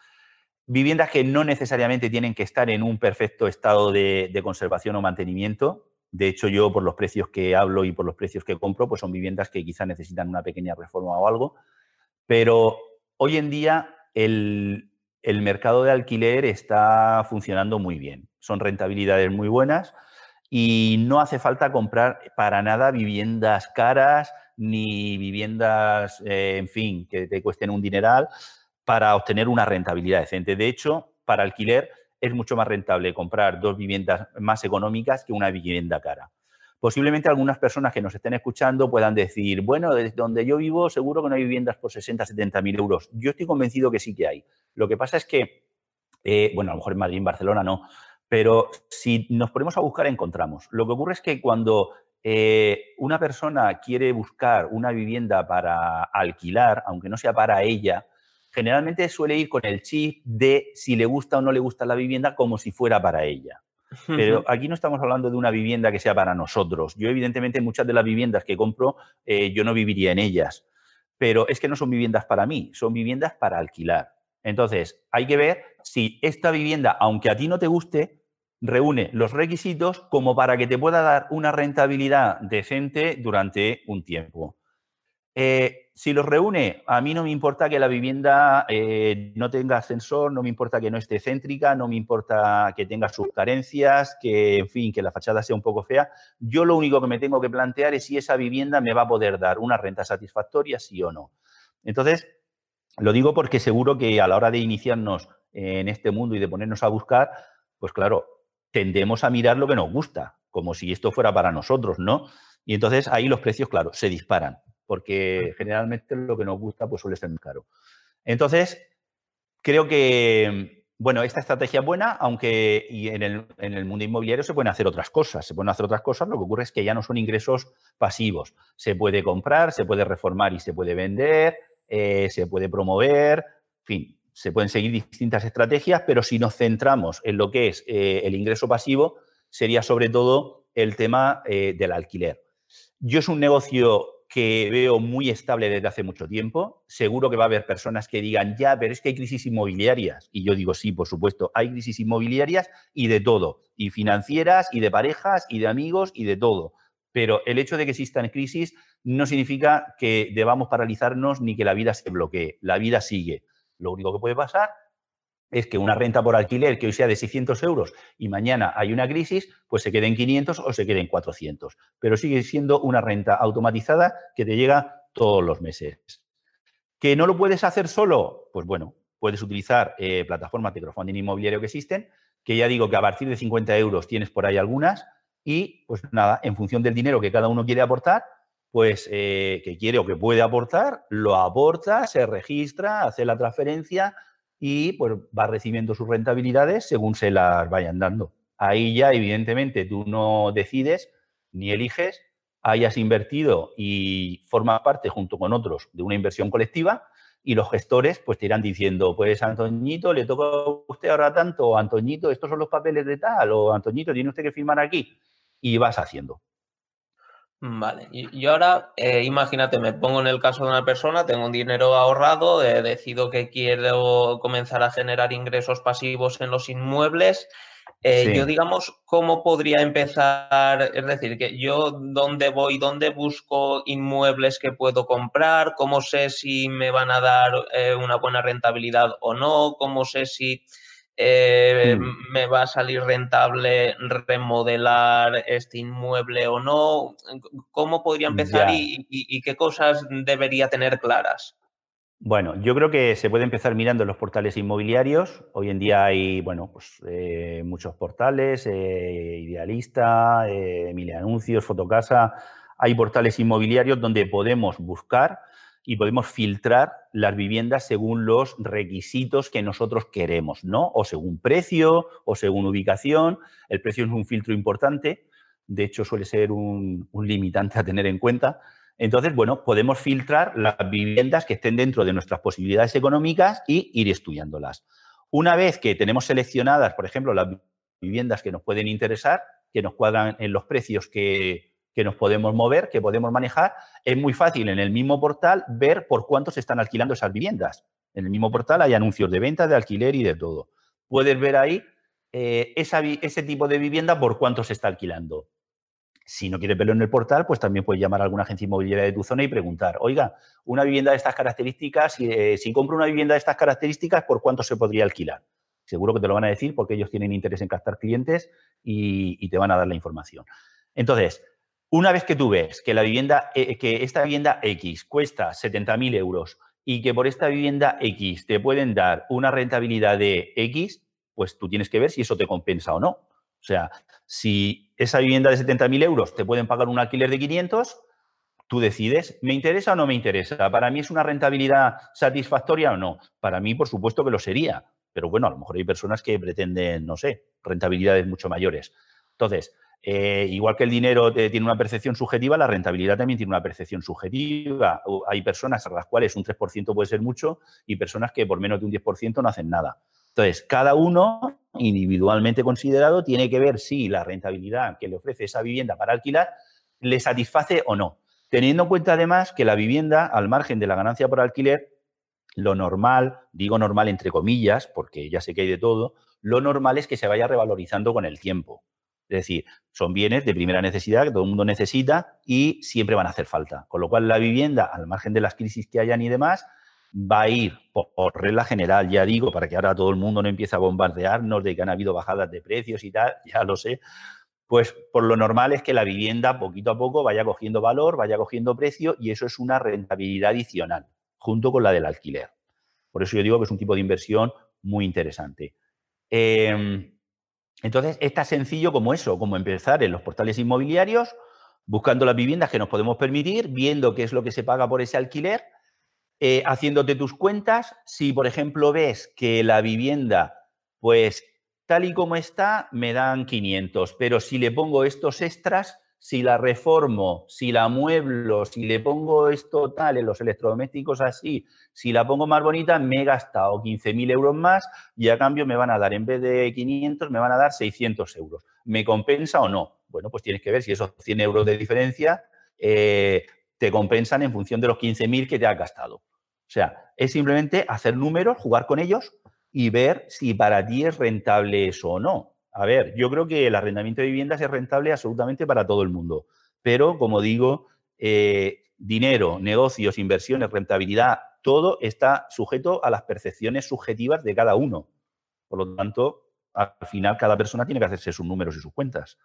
Viviendas que no necesariamente tienen que estar en un perfecto estado de conservación o mantenimiento, de hecho, yo por los precios que hablo y por los precios que compro, pues son viviendas que quizá necesitan una pequeña reforma o algo. Pero hoy en día el, mercado de alquiler está funcionando muy bien. Son rentabilidades muy buenas y no hace falta comprar para nada viviendas caras ni viviendas, eh, en fin, que te cuesten un dineral para obtener una rentabilidad decente. De hecho, para alquiler es mucho más rentable comprar dos viviendas más económicas que una vivienda cara. Posiblemente algunas personas que nos estén escuchando puedan decir, bueno, desde donde yo vivo seguro que no hay viviendas por 60, 70 mil euros. Yo estoy convencido que sí que hay. Lo que pasa es que, eh, bueno, a lo mejor en Madrid, en Barcelona no, pero si nos ponemos a buscar encontramos. Lo que ocurre es que cuando eh, una persona quiere buscar una vivienda para alquilar, aunque no sea para ella, generalmente suele ir con el chip de si le gusta o no le gusta la vivienda como si fuera para ella. Pero aquí no estamos hablando de una vivienda que sea para nosotros. Yo, evidentemente, muchas de las viviendas que compro, eh, yo no viviría en ellas. Pero es que no son viviendas para mí, son viviendas para alquilar. Entonces, hay que ver si esta vivienda, aunque a ti no te guste, reúne los requisitos como para que te pueda dar una rentabilidad decente durante un tiempo. Eh, si los reúne, a mí no me importa que la vivienda eh, no tenga ascensor, no me importa que no esté céntrica, no me importa que tenga sus carencias, que, en fin, que la fachada sea un poco fea. Yo lo único que me tengo que plantear es si esa vivienda me va a poder dar una renta satisfactoria, sí o no. Entonces, lo digo porque seguro que a la hora de iniciarnos en este mundo y de ponernos a buscar, pues claro, tendemos a mirar lo que nos gusta, como si esto fuera para nosotros, ¿no? Y entonces ahí los precios, claro, se disparan porque generalmente lo que nos gusta pues suele ser muy caro. Entonces, creo que, bueno, esta estrategia es buena, aunque en, el, mundo inmobiliario se pueden hacer otras cosas. Se pueden hacer otras cosas, lo que ocurre es que ya no son ingresos pasivos. Se puede comprar, se puede reformar y se puede vender, eh, se puede promover, en fin, se pueden seguir distintas estrategias, pero si nos centramos en lo que es eh, el ingreso pasivo, sería sobre todo el tema eh, del alquiler. Yo es un negocio que veo muy estable desde hace mucho tiempo. Seguro que va a haber personas que digan, ya, pero es que hay crisis inmobiliarias. Y yo digo, sí, por supuesto, hay crisis inmobiliarias y de todo, y financieras, y de parejas, y de amigos, y de todo. Pero el hecho de que existan crisis no significa que debamos paralizarnos ni que la vida se bloquee. La vida sigue. Lo único que puede pasar es que una renta por alquiler que hoy sea de 600 euros y mañana hay una crisis, pues se quede en 500 o se quede en 400. Pero sigue siendo una renta automatizada que te llega todos los meses. ¿Que no lo puedes hacer solo? Pues bueno, puedes utilizar eh, plataformas de crowdfunding inmobiliario que existen, que ya digo que a partir de 50 euros tienes por ahí algunas y pues nada, en función del dinero que cada uno quiere aportar, pues eh, que quiere o que puede aportar, lo aporta, se registra, hace la transferencia, y pues va recibiendo sus rentabilidades según se las vayan dando. Ahí ya, evidentemente, tú no decides ni eliges, hayas invertido y formas parte junto con otros de una inversión colectiva y los gestores pues te irán diciendo, pues Antoñito, le toca a usted ahora tanto, o Antoñito, estos son los papeles de tal, o Antoñito, tiene usted que firmar aquí y vas haciendo. Vale, y, ahora eh, imagínate, me pongo en el caso de una persona, tengo un dinero ahorrado, eh, decido que quiero comenzar a generar ingresos pasivos en los inmuebles. Eh, yo, digamos, ¿cómo podría empezar? Es decir, que yo dónde voy, dónde busco inmuebles que puedo comprar, cómo sé si me van a dar una buena rentabilidad o no, cómo sé si eh, mm. me va a salir rentable remodelar este inmueble o no, cómo podría empezar y, qué cosas debería tener claras. Bueno, yo creo que se puede empezar mirando los portales inmobiliarios. Hoy en día hay, bueno, pues eh, muchos portales, eh, Idealista, Emilia Anuncios, Fotocasa. Hay portales inmobiliarios donde podemos buscar y podemos filtrar las viviendas según los requisitos que nosotros queremos, ¿no? O según precio o según ubicación. El precio es un filtro importante, de hecho suele ser un, limitante a tener en cuenta. Entonces, bueno, podemos filtrar las viviendas que estén dentro de nuestras posibilidades económicas y ir estudiándolas. Una vez que tenemos seleccionadas, por ejemplo, las viviendas que nos pueden interesar, que nos cuadran en los precios que, que nos podemos mover, que podemos manejar, es muy fácil en el mismo portal ver por cuánto se están alquilando esas viviendas. En el mismo portal hay anuncios de venta, de alquiler y de todo. Puedes ver ahí eh, ese tipo de vivienda por cuánto se está alquilando. Si no quieres verlo en el portal, pues también puedes llamar a alguna agencia inmobiliaria de tu zona y preguntar, oiga, una vivienda de estas características, eh, si compro una vivienda de estas características, ¿por cuánto se podría alquilar? Seguro que te lo van a decir porque ellos tienen interés en captar clientes y te van a dar la información. Entonces, una vez que tú ves que la vivienda, eh, que esta vivienda X cuesta 70.000 euros y que por esta vivienda X te pueden dar una rentabilidad de X, pues tú tienes que ver si eso te compensa o no. O sea, si esa vivienda de 70.000 euros te pueden pagar un alquiler de 500, tú decides, ¿me interesa o no me interesa? ¿Para mí es una rentabilidad satisfactoria o no? Para mí, por supuesto que lo sería, pero bueno, a lo mejor hay personas que pretenden, no sé, rentabilidades mucho mayores. Entonces, eh, igual que el dinero tiene una percepción subjetiva, la rentabilidad también tiene una percepción subjetiva. Hay personas a las cuales un 3% puede ser mucho y personas que por menos de un 10% no hacen nada. Entonces, cada uno individualmente considerado tiene que ver si la rentabilidad que le ofrece esa vivienda para alquilar le satisface o no. Teniendo en cuenta además que la vivienda, al margen de la ganancia por alquiler, lo normal, digo normal entre comillas, porque ya sé que hay de todo, lo normal es que se vaya revalorizando con el tiempo. Es decir, son bienes de primera necesidad que todo el mundo necesita y siempre van a hacer falta. Con lo cual, la vivienda, al margen de las crisis que hayan y demás, va a ir por, regla general, ya digo, para que ahora todo el mundo no empiece a bombardearnos de que han habido bajadas de precios y tal, ya lo sé, pues por lo normal es que la vivienda poquito a poco vaya cogiendo valor, vaya cogiendo precio y eso es una rentabilidad adicional, junto con la del alquiler. Por eso yo digo que es un tipo de inversión muy interesante. Em, entonces, es tan sencillo como eso, como empezar en los portales inmobiliarios, buscando las viviendas que nos podemos permitir, viendo qué es lo que se paga por ese alquiler, eh, haciéndote tus cuentas. Si, por ejemplo, ves que la vivienda, pues tal y como está, me dan 500, pero si le pongo estos extras, si la reformo, si la mueblo, si le pongo esto tal en los electrodomésticos así, si la pongo más bonita, me he gastado 15.000 euros más y a cambio me van a dar, en vez de 500, me van a dar 600 euros. ¿Me compensa o no? Bueno, pues tienes que ver si esos 100 euros de diferencia eh, te compensan en función de los 15.000 que te has gastado. O sea, es simplemente hacer números, jugar con ellos y ver si para ti es rentable eso o no. A ver, yo creo que el arrendamiento de viviendas es rentable absolutamente para todo el mundo, pero como digo, eh, dinero, negocios, inversiones, rentabilidad, todo está sujeto a las percepciones subjetivas de cada uno. Por lo tanto, al final cada persona tiene que hacerse sus números y sus cuentas.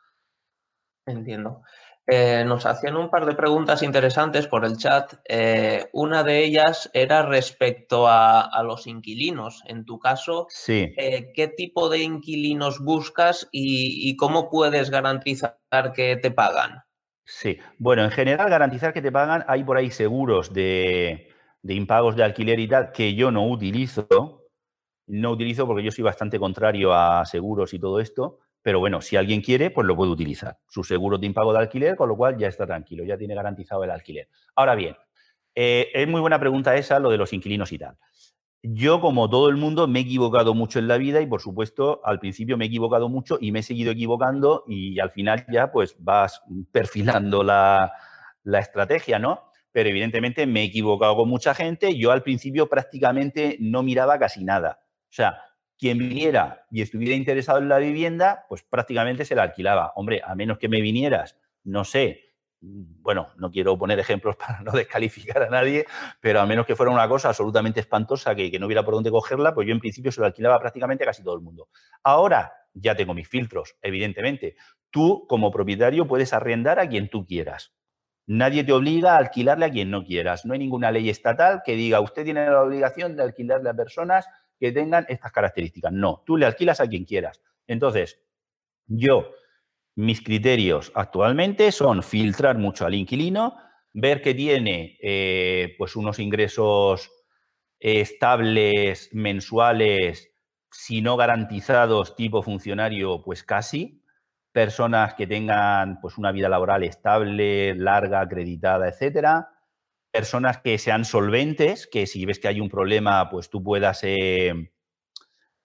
Entiendo. Eh, nos hacían un par de preguntas interesantes por el chat. Eh, una de ellas era respecto a, los inquilinos. En tu caso, eh, ¿qué tipo de inquilinos buscas y, cómo puedes garantizar que te pagan? Sí, bueno, en general garantizar que te pagan, hay por ahí seguros de, de impagos de alquiler y tal que yo no utilizo. No utilizo porque yo soy bastante contrario a seguros y todo esto. Pero bueno, si alguien quiere, pues lo puede utilizar. Su seguro de impago de alquiler, con lo cual ya está tranquilo, ya tiene garantizado el alquiler. Ahora bien, eh, es muy buena pregunta esa, lo de los inquilinos y tal. Yo, como todo el mundo, me he equivocado mucho en la vida y, por supuesto, al principio me he equivocado mucho y me he seguido equivocando y al final ya pues vas perfilando la, la estrategia, ¿no? Pero evidentemente me he equivocado con mucha gente. Yo al principio prácticamente no miraba casi nada. O sea, quien viniera y estuviera interesado en la vivienda, pues prácticamente se la alquilaba. Hombre, a menos que me vinieras, no sé, bueno, no quiero poner ejemplos para no descalificar a nadie, pero a menos que fuera una cosa absolutamente espantosa que, que no hubiera por dónde cogerla, pues yo en principio se lo alquilaba prácticamente a casi todo el mundo. Ahora ya tengo mis filtros, evidentemente. Tú, como propietario, puedes arrendar a quien tú quieras. Nadie te obliga a alquilarle a quien no quieras. No hay ninguna ley estatal que diga usted tiene la obligación de alquilarle a personas que tengan estas características. No, tú le alquilas a quien quieras. Entonces, yo, mis criterios actualmente son filtrar mucho al inquilino, ver que tiene eh, pues unos ingresos estables, mensuales, si no garantizados, tipo funcionario, pues casi. Personas que tengan pues una vida laboral estable, larga, acreditada, etcétera personas que sean solventes, que si ves que hay un problema, pues tú puedas, eh,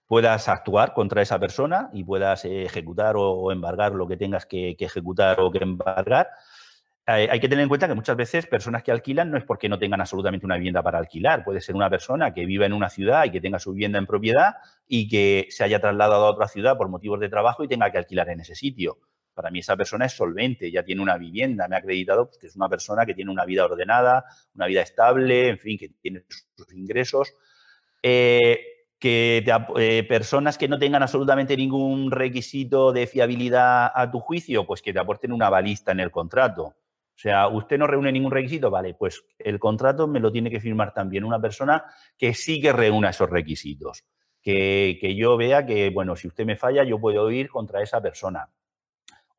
puedas actuar contra esa persona y puedas ejecutar o, embargar lo que tengas que, ejecutar o que embargar. hay que tener en cuenta que muchas veces personas que alquilan no es porque no tengan absolutamente una vivienda para alquilar. Puede ser una persona que viva en una ciudad y que tenga su vivienda en propiedad y que se haya trasladado a otra ciudad por motivos de trabajo y tenga que alquilar en ese sitio. Para mí esa persona es solvente, ya tiene una vivienda, me ha acreditado que es una persona que tiene una vida ordenada, una vida estable, en fin, que tiene sus ingresos. Eh, que eh, personas que no tengan absolutamente ningún requisito de fiabilidad a tu juicio, pues que te aporten una balista en el contrato. O sea, usted no reúne ningún requisito, vale, pues el contrato me lo tiene que firmar también una persona que sí que reúna esos requisitos. Que, que yo vea que, bueno, si usted me falla, yo puedo ir contra esa persona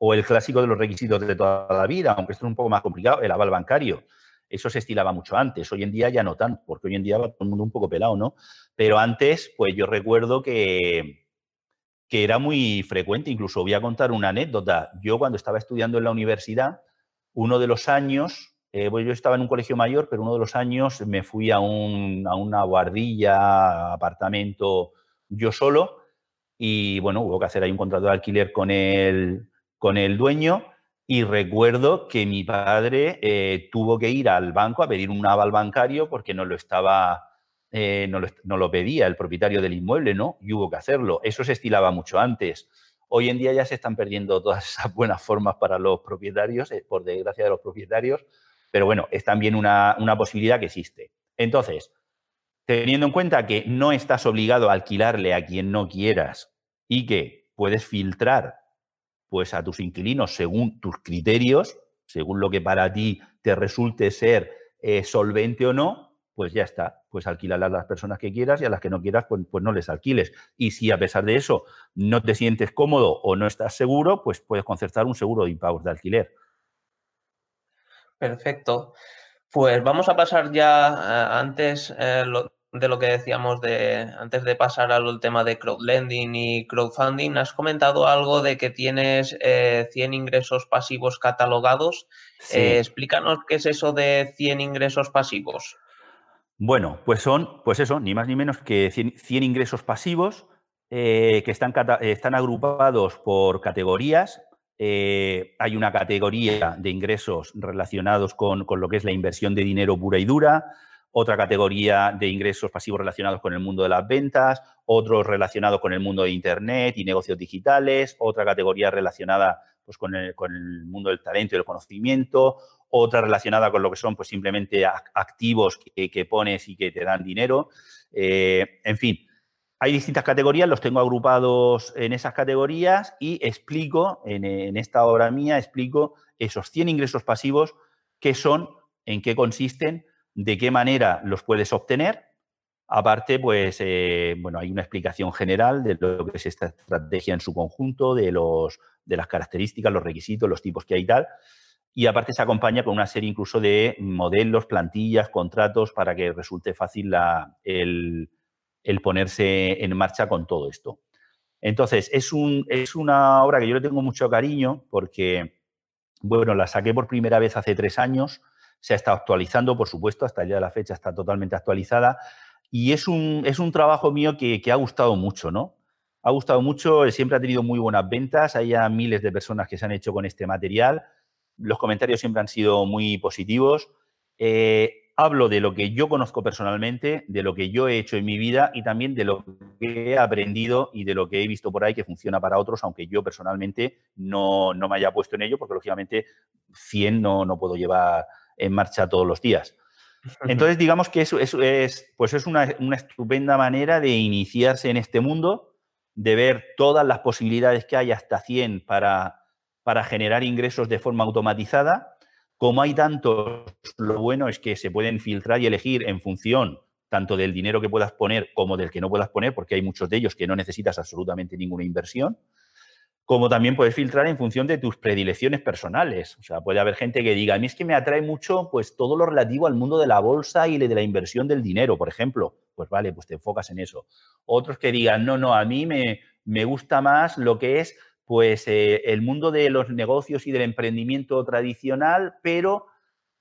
o el clásico de los requisitos de toda la vida, aunque esto es un poco más complicado, el aval bancario. Eso se estilaba mucho antes, hoy en día ya no tanto, porque hoy en día va todo el mundo un poco pelado, ¿no? Pero antes, pues yo recuerdo que, que era muy frecuente, incluso voy a contar una anécdota. Yo cuando estaba estudiando en la universidad, uno de los años, eh, yo estaba en un colegio mayor, pero uno de los años me fui a, un, a una guardilla, apartamento, yo solo, y bueno, hubo que hacer ahí un contrato de alquiler con el, con el dueño y recuerdo que mi padre eh, tuvo que ir al banco a pedir un aval bancario porque no lo estaba, eh, no, lo, pedía el propietario del inmueble, ¿no? Y hubo que hacerlo. Eso se estilaba mucho antes. Hoy en día ya se están perdiendo todas esas buenas formas para los propietarios, eh, por desgracia de los propietarios, pero bueno, es también una, una posibilidad que existe. Entonces, teniendo en cuenta que no estás obligado a alquilarle a quien no quieras y que puedes filtrar pues a tus inquilinos según tus criterios, según lo que para ti te resulte ser eh, solvente o no, pues ya está, pues alquilar a las personas que quieras y a las que no quieras, pues, pues, no les alquiles. Y si a pesar de eso no te sientes cómodo o no estás seguro, pues puedes concertar un seguro de impagos de alquiler. Perfecto. Pues vamos a pasar ya, eh, antes eh, de lo que decíamos de antes de pasar al tema de crowdlending y crowdfunding, has comentado algo de que tienes 100 eh, ingresos pasivos catalogados. Eh, explícanos qué es eso de 100 ingresos pasivos. Bueno, pues son, pues eso, ni más ni menos que 100, ingresos pasivos eh, que están, están agrupados por categorías. hay una categoría de ingresos relacionados con, con lo que es la inversión de dinero pura y dura otra categoría de ingresos pasivos relacionados con el mundo de las ventas, otros relacionados con el mundo de Internet y negocios digitales, otra categoría relacionada pues, con, el, mundo del talento y del conocimiento, otra relacionada con lo que son pues, simplemente activos que, pones y que te dan dinero. Eh, en fin, hay distintas categorías, los tengo agrupados en esas categorías y explico, en, en esta obra mía, explico esos 100 ingresos pasivos, qué son, en qué consisten, de qué manera los puedes obtener. Aparte, pues, eh, bueno, hay una explicación general de lo que es esta estrategia en su conjunto, de, los, de las características, los requisitos, los tipos que hay y tal. Y aparte se acompaña con una serie incluso de modelos, plantillas, contratos para que resulte fácil el, ponerse en marcha con todo esto. Entonces, es, un, es una obra que yo le tengo mucho cariño porque, bueno, la saqué por primera vez hace tres años se ha estado actualizando, por supuesto, hasta el día de la fecha está totalmente actualizada. Y es un, es un trabajo mío que, ha gustado mucho, ¿no? Ha gustado mucho, siempre ha tenido muy buenas ventas, hay ya miles de personas que se han hecho con este material, los comentarios siempre han sido muy positivos. Eh, hablo de lo que yo conozco personalmente, de lo que yo he hecho en mi vida y también de lo que he aprendido y de lo que he visto por ahí que funciona para otros, aunque yo personalmente no, me haya puesto en ello, porque lógicamente 100 no, no puedo llevar en marcha todos los días. Entonces, digamos que eso, es, pues es una, estupenda manera de iniciarse en este mundo, de ver todas las posibilidades que hay hasta 100 para, para generar ingresos de forma automatizada. Como hay tantos, lo bueno es que se pueden filtrar y elegir en función tanto del dinero que puedas poner como del que no puedas poner, porque hay muchos de ellos que no necesitas absolutamente ninguna inversión como también puedes filtrar en función de tus predilecciones personales. O sea, puede haber gente que diga, a mí es que me atrae mucho pues todo lo relativo al mundo de la bolsa y de la inversión del dinero, por ejemplo. Pues vale, pues te enfocas en eso. Otros que digan, no, no, a mí me, me gusta más lo que es pues eh, el mundo de los negocios y del emprendimiento tradicional, pero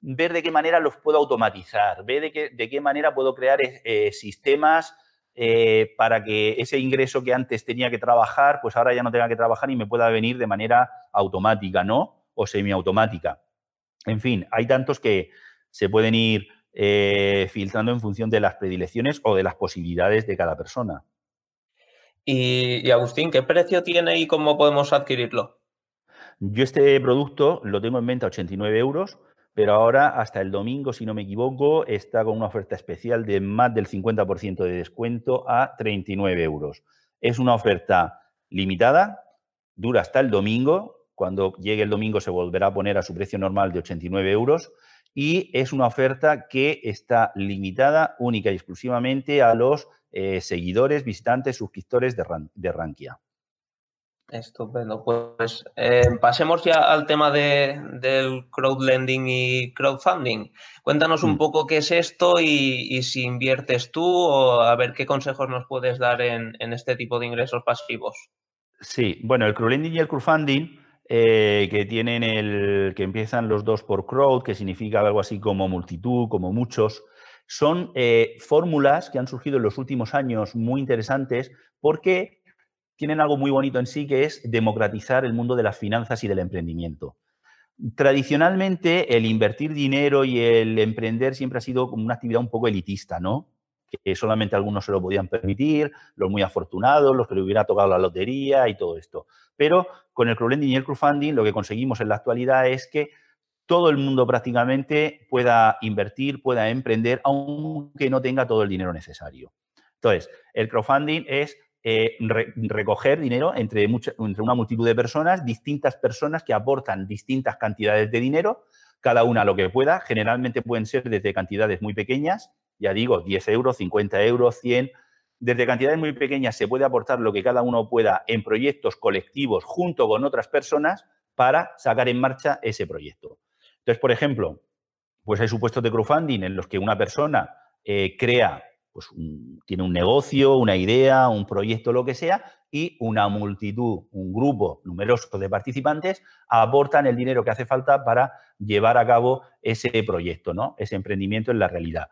ver de qué manera los puedo automatizar, ver de qué, de qué manera puedo crear eh, sistemas eh, para que ese ingreso que antes tenía que trabajar, pues ahora ya no tenga que trabajar y me pueda venir de manera automática, ¿no? O semiautomática. En fin, hay tantos que se pueden ir eh, filtrando en función de las predilecciones o de las posibilidades de cada persona. Y, Agustín, ¿qué precio tiene y cómo podemos adquirirlo? Yo este producto lo tengo en venta a 89 euros pero ahora hasta el domingo, si no me equivoco, está con una oferta especial de más del 50% de descuento a 39 euros. Es una oferta limitada, dura hasta el domingo. Cuando llegue el domingo se volverá a poner a su precio normal de 89 euros y es una oferta que está limitada única y exclusivamente a los eh, seguidores, visitantes, suscriptores de, de Rankia. Estupendo. Pues eh, pasemos ya al tema de, del crowdlending y crowdfunding. Cuéntanos un mm. poco qué es esto y, si inviertes tú o a ver qué consejos nos puedes dar en, este tipo de ingresos pasivos. Sí, bueno, el crowdlending y el crowdfunding, eh, que tienen el, que empiezan los dos por crowd, que significa algo así como multitud, como muchos, son eh, fórmulas que han surgido en los últimos años muy interesantes porque tienen algo muy bonito en sí, que es democratizar el mundo de las finanzas y del emprendimiento. Tradicionalmente, el invertir dinero y el emprender siempre ha sido como una actividad un poco elitista, ¿no? Que solamente algunos se lo podían permitir, los muy afortunados, los que le hubiera tocado la lotería y todo esto. Pero con el crowdlending y el crowdfunding lo que conseguimos en la actualidad es que todo el mundo prácticamente pueda invertir, pueda emprender, aunque no tenga todo el dinero necesario. Entonces, el crowdfunding es eh, recoger dinero entre, entre una multitud de personas, distintas personas que aportan distintas cantidades de dinero, cada una lo que pueda. Generalmente pueden ser desde cantidades muy pequeñas, ya digo, 10 euros, 50 euros, 100. Desde cantidades muy pequeñas se puede aportar lo que cada uno pueda en proyectos colectivos junto con otras personas para sacar en marcha ese proyecto. Entonces, por ejemplo, pues hay supuestos de crowdfunding en los que una persona eh, crea pues tiene un negocio, una idea, un proyecto, lo que sea, y una multitud, un grupo numeroso de participantes aportan el dinero que hace falta para llevar a cabo ese proyecto, ¿no? ese emprendimiento en la realidad.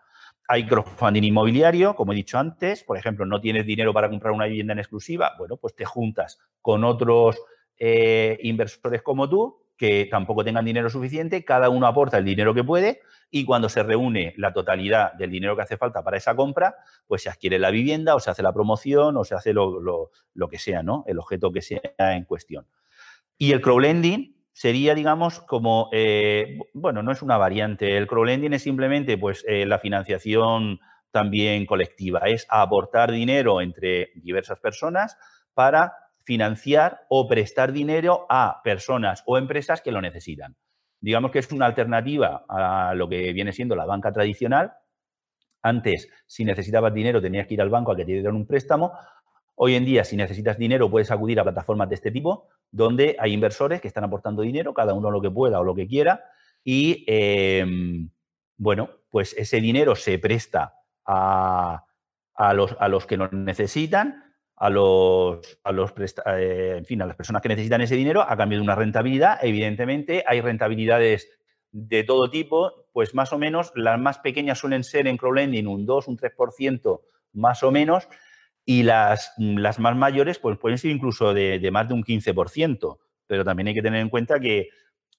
Hay crowdfunding inmobiliario, como he dicho antes, por ejemplo, no tienes dinero para comprar una vivienda en exclusiva, bueno, pues te juntas con otros eh, inversores como tú, que tampoco tengan dinero suficiente, cada uno aporta el dinero que puede y cuando se reúne la totalidad del dinero que hace falta para esa compra, pues se adquiere la vivienda o se hace la promoción o se hace lo, que sea, ¿no? El objeto que sea en cuestión. Y el crowdlending sería, digamos, como, eh, bueno, no es una variante. El crowdlending es simplemente, pues, eh, la financiación también colectiva. Es aportar dinero entre diversas personas para financiar o prestar dinero a personas o empresas que lo necesitan. Digamos que es una alternativa a lo que viene siendo la banca tradicional. Antes, si necesitabas dinero, tenías que ir al banco a que te dieran un préstamo. Hoy en día, si necesitas dinero, puedes acudir a plataformas de este tipo, donde hay inversores que están aportando dinero, cada uno lo que pueda o lo que quiera, y em, bueno, pues ese dinero se presta a, los, a los que lo necesitan, a los, a los eh, en fin, a las personas que necesitan ese dinero a cambio de una rentabilidad. Evidentemente, hay rentabilidades de todo tipo, pues más o menos, las más pequeñas suelen ser en crowdlending un 2, un 3% más o menos, y las, las más mayores pues pueden ser incluso de, más de un 15%, pero también hay que tener en cuenta que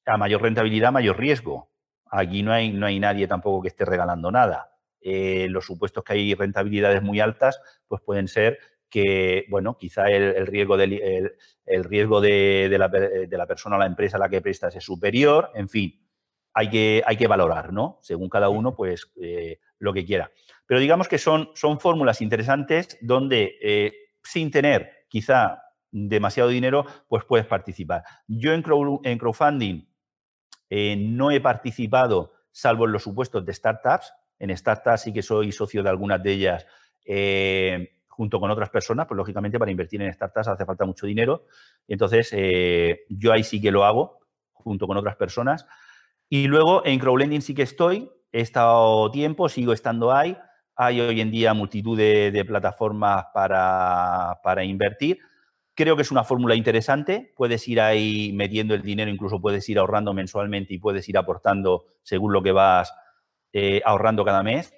a mayor rentabilidad, mayor riesgo. Aquí no hay, no hay nadie tampoco que esté regalando nada. Eh, los supuestos que hay rentabilidades muy altas, pues pueden ser que, bueno, quizá el, riesgo, el, riesgo de, la, de, la, persona o la empresa a la que prestas es superior, en fin, hay que, hay que valorar, ¿no? Según cada uno, pues eh, lo que quiera. Pero digamos que son, son fórmulas interesantes donde eh, sin tener quizá demasiado dinero, pues puedes participar. Yo en, crowdfunding eh, no he participado, salvo en los supuestos de startups. En startups sí que soy socio de algunas de ellas junto con otras personas, pues lógicamente para invertir en startups hace falta mucho dinero. Entonces, yo ahí sí que lo hago junto con otras personas. Y luego en crowdlending sí que estoy, he estado tiempo, sigo estando ahí. Hay hoy en día multitud de, plataformas para, invertir. Creo que es una fórmula interesante. Puedes ir ahí metiendo el dinero, incluso puedes ir ahorrando mensualmente y puedes ir aportando según lo que vas eh, ahorrando cada mes.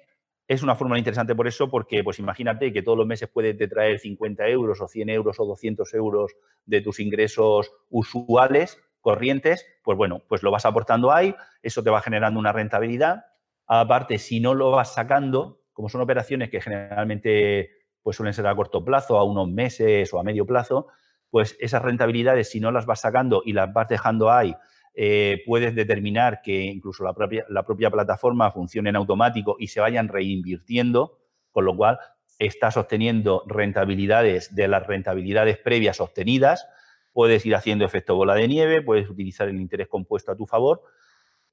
Es una fórmula interesante por eso, porque pues imagínate que todos los meses puedes te traer 50 euros o 100 euros o 200 euros de tus ingresos usuales, corrientes, pues bueno, pues lo vas aportando ahí, eso te va generando una rentabilidad. Aparte, si no lo vas sacando, como son operaciones que generalmente pues suelen ser a corto plazo, a unos meses o a medio plazo, pues esas rentabilidades, si no las vas sacando y las vas dejando ahí, eh, puedes determinar que incluso la propia, la propia plataforma funcione en automático y se vayan reinvirtiendo, con lo cual estás obteniendo rentabilidades de las rentabilidades previas obtenidas, puedes ir haciendo efecto bola de nieve, puedes utilizar el interés compuesto a tu favor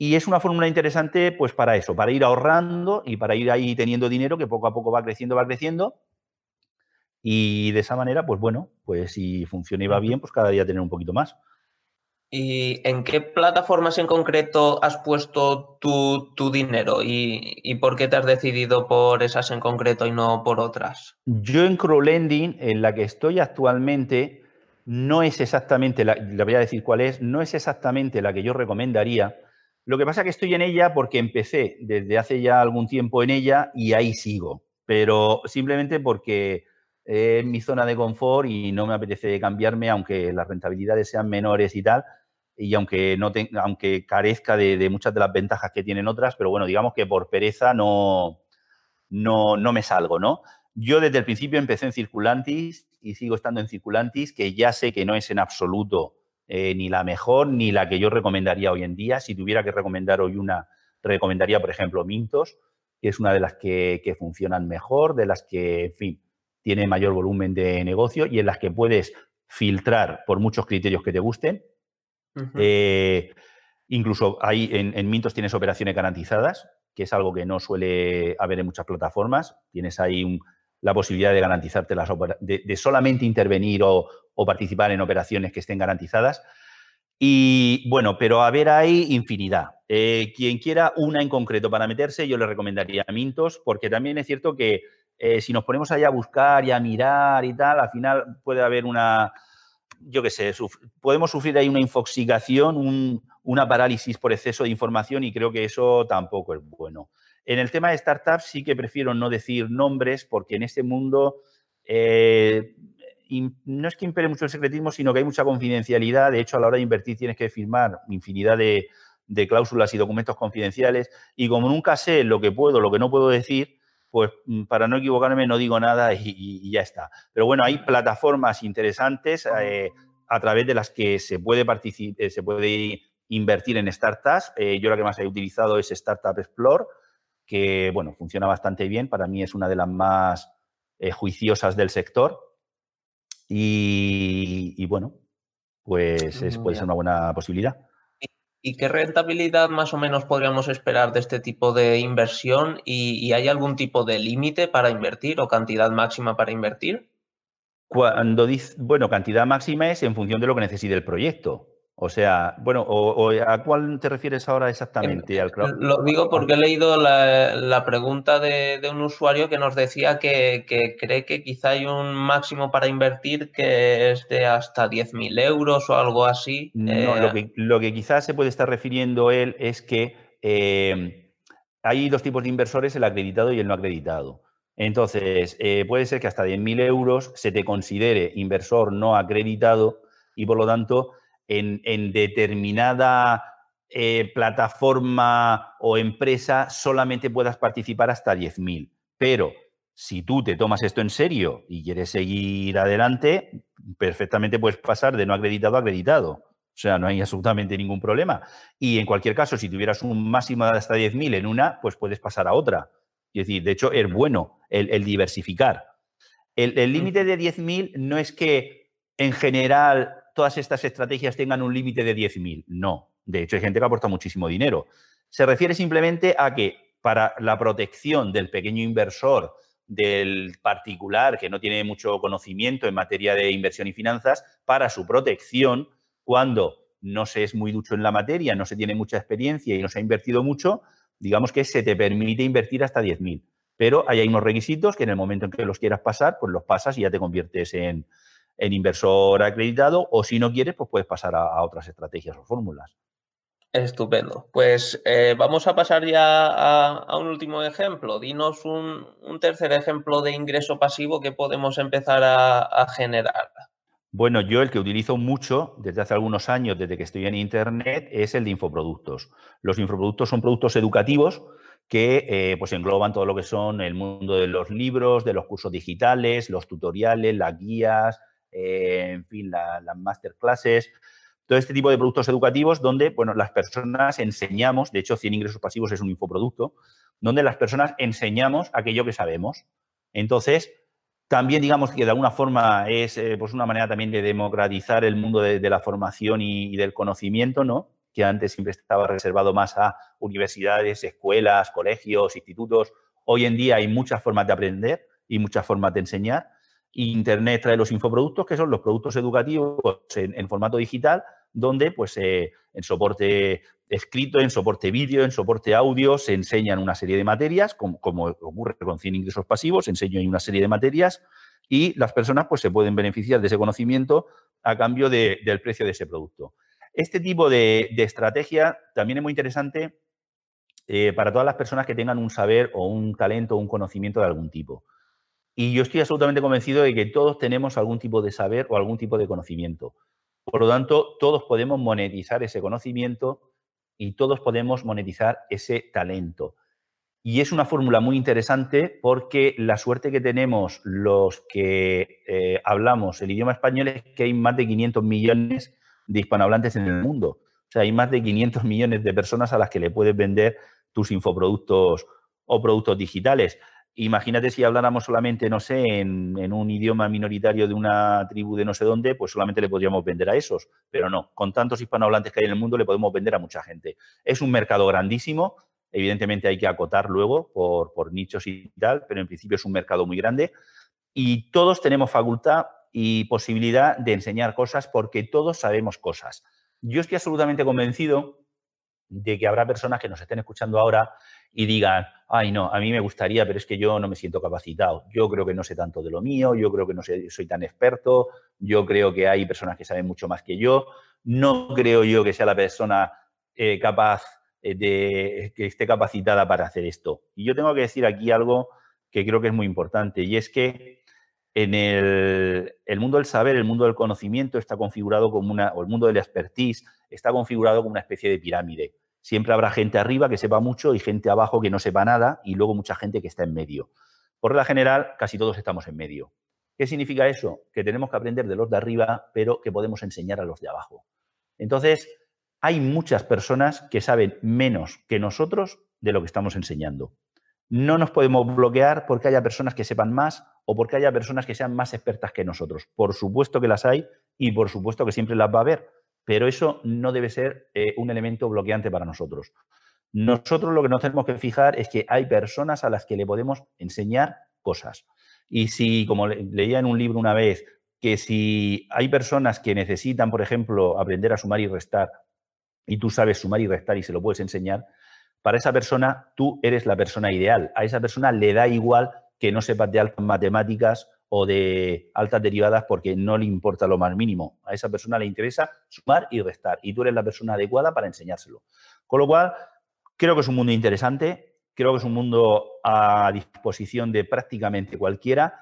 y es una fórmula interesante, pues para eso, para ir ahorrando y para ir ahí teniendo dinero que poco a poco va creciendo, va creciendo. Y de esa manera, pues bueno, pues si funciona y va bien, pues cada día tener un poquito más. ¿Y en qué plataformas en concreto has puesto tu, dinero? ¿Y, por qué te has decidido por esas en concreto y no por otras? Yo en Crowlending, en la que estoy actualmente, no es exactamente, la, le voy a decir cuál es, no es exactamente la que yo recomendaría, lo que pasa es que estoy en ella porque empecé desde hace ya algún tiempo en ella y ahí sigo, pero simplemente porque es mi zona de confort y no me apetece cambiarme, aunque las rentabilidades sean menores y tal, y aunque, no aunque carezca de, muchas de las ventajas que tienen otras, pero bueno, digamos que por pereza no, no, no me salgo, ¿no? Yo desde el principio empecé en Circulantis y sigo estando en Circulantis, que ya sé que no es en absoluto eh, ni la mejor ni la que yo recomendaría hoy en día. Si tuviera que recomendar hoy una, recomendaría, por ejemplo, Mintos, que es una de las que, funcionan mejor, de las que, en fin, tiene mayor volumen de negocio y en las que puedes filtrar por muchos criterios que te gusten. Eh, incluso ahí en, Mintos tienes operaciones garantizadas, que es algo que no suele haber en muchas plataformas. Tienes ahí la posibilidad de garantizarte las de, solamente intervenir o, participar en operaciones que estén garantizadas. Y bueno, pero a ver, hay infinidad. Eh, quien quiera una en concreto para meterse, yo le recomendaría Mintos, porque también es cierto que eh, si nos ponemos allá a buscar y a mirar y tal, al final puede haber una, yo qué sé, podemos sufrir ahí una infoxicación, una parálisis por exceso de información y creo que eso tampoco es bueno. En el tema de startups sí que prefiero no decir nombres porque en este mundo eh, no es que impere mucho el secretismo, sino que hay mucha confidencialidad. De hecho, a la hora de invertir tienes que firmar infinidad de, cláusulas y documentos confidenciales. Y como nunca sé lo que puedo, lo que no puedo decir, pues mm, para no equivocarme no digo nada y, ya está. Pero bueno, hay plataformas interesantes eh, a través de las que se puede, eh, se puede invertir en startups. Eh, yo la que más he utilizado es Startup Explore, que bueno, funciona bastante bien. Para mí es una de las más juiciosas del sector y, bueno, pues es, puede ser una buena posibilidad. ¿Y qué rentabilidad más o menos podríamos esperar de este tipo de inversión? ¿Y, hay algún tipo de límite para invertir o cantidad máxima para invertir? Cuando dice, bueno, cantidad máxima es en función de lo que necesite el proyecto. O sea, bueno, o, ¿a cuál te refieres ahora exactamente? ¿Al Lo digo porque he leído la, pregunta de, un usuario que nos decía que, cree que quizá hay un máximo para invertir que es de hasta 10.000 euros o algo así. No, lo, eh, que, lo que quizás se puede estar refiriendo él es que eh, hay dos tipos de inversores, el acreditado y el no acreditado. Entonces, eh, puede ser que hasta 10.000 euros se te considere inversor no acreditado y por lo tanto en, determinada eh, plataforma o empresa solamente puedas participar hasta 10.000. Pero si tú te tomas esto en serio y quieres seguir adelante, perfectamente puedes pasar de no acreditado a acreditado. O sea, no hay absolutamente ningún problema. Y en cualquier caso, si tuvieras un máximo de hasta 10.000 en una, pues puedes pasar a otra. Es decir, de hecho, es bueno el, diversificar. El límite de 10.000 no es que en general todas estas estrategias tengan un límite de 10.000. No. De hecho, hay gente que aporta muchísimo dinero. Se refiere simplemente a que para la protección del pequeño inversor, del particular que no tiene mucho conocimiento en materia de inversión y finanzas, para su protección, cuando no se es muy ducho en la materia, no se tiene mucha experiencia y no se ha invertido mucho, digamos que se te permite invertir hasta 10.000. Pero hay unos requisitos que en el momento en que los quieras pasar, pues los pasas y ya te conviertes en, en inversor acreditado o si no quieres, pues puedes pasar a, otras estrategias o fórmulas. Estupendo. Pues eh, vamos a pasar ya a, un último ejemplo. Dinos un, tercer ejemplo de ingreso pasivo que podemos empezar a, generar. Bueno, yo el que utilizo mucho desde hace algunos años, desde que estoy en Internet, es el de infoproductos. Los infoproductos son productos educativos que eh, pues engloban todo lo que son el mundo de los libros, de los cursos digitales, los tutoriales, las guías, eh, en fin, las masterclasses, todo este tipo de productos educativos donde, bueno, las personas enseñamos, de hecho, 100 ingresos pasivos es un infoproducto, donde las personas enseñamos aquello que sabemos. Entonces, también digamos que de alguna forma es eh, pues una manera también de democratizar el mundo de, la formación y, del conocimiento, ¿no? Que antes siempre estaba reservado más a universidades, escuelas, colegios, institutos. Hoy en día hay muchas formas de aprender y muchas formas de enseñar. Internet trae los infoproductos, que son los productos educativos en, formato digital, donde pues eh, en soporte escrito, en soporte vídeo, en soporte audio, se enseñan una serie de materias, como, ocurre con 100 ingresos pasivos, se enseño una serie de materias y las personas pues se pueden beneficiar de ese conocimiento a cambio del precio de ese producto. Este tipo de, estrategia también es muy interesante eh, para todas las personas que tengan un saber o un talento o un conocimiento de algún tipo. Y yo estoy absolutamente convencido de que todos tenemos algún tipo de saber o algún tipo de conocimiento. Por lo tanto, todos podemos monetizar ese conocimiento y todos podemos monetizar ese talento. Y es una fórmula muy interesante porque la suerte que tenemos los que eh, hablamos el idioma español es que hay más de 500 millones de hispanohablantes en el mundo. O sea, hay más de 500 millones de personas a las que le puedes vender tus infoproductos o productos digitales. Imagínate si habláramos solamente, no sé, en, un idioma minoritario de una tribu de no sé dónde, pues solamente le podríamos vender a esos. Pero no, con tantos hispanohablantes que hay en el mundo le podemos vender a mucha gente. Es un mercado grandísimo, evidentemente hay que acotar luego por, por nichos y tal, pero en principio es un mercado muy grande. Y todos tenemos facultad y posibilidad de enseñar cosas porque todos sabemos cosas. Yo estoy absolutamente convencido de que habrá personas que nos estén escuchando ahora y digan, ay no, a mí me gustaría, pero es que yo no me siento capacitado, yo creo que no sé tanto de lo mío, yo creo que no soy tan experto, yo creo que hay personas que saben mucho más que yo, no creo yo que sea la persona eh, capaz eh, de que esté capacitada para hacer esto. Y yo tengo que decir aquí algo que creo que es muy importante, y es que en el, el, mundo del saber, el mundo del conocimiento está configurado como una, o el mundo del expertise está configurado como una especie de pirámide. Siempre habrá gente arriba que sepa mucho y gente abajo que no sepa nada y luego mucha gente que está en medio. Por la general, casi todos estamos en medio. ¿Qué significa eso? Que tenemos que aprender de los de arriba, pero que podemos enseñar a los de abajo. Entonces, hay muchas personas que saben menos que nosotros de lo que estamos enseñando. No nos podemos bloquear porque haya personas que sepan más o porque haya personas que sean más expertas que nosotros. Por supuesto que las hay y por supuesto que siempre las va a haber, pero eso no debe ser eh, un elemento bloqueante para nosotros. Nosotros lo que nos tenemos que fijar es que hay personas a las que le podemos enseñar cosas. Y si, como leía en un libro una vez, que si hay personas que necesitan, por ejemplo, aprender a sumar y restar, y tú sabes sumar y restar y se lo puedes enseñar, para esa persona tú eres la persona ideal. A esa persona le da igual que no sepas de altas matemáticas o de altas derivadas porque no le importa lo más mínimo. A esa persona le interesa sumar y restar y tú eres la persona adecuada para enseñárselo. Con lo cual, creo que es un mundo interesante, creo que es un mundo a disposición de prácticamente cualquiera.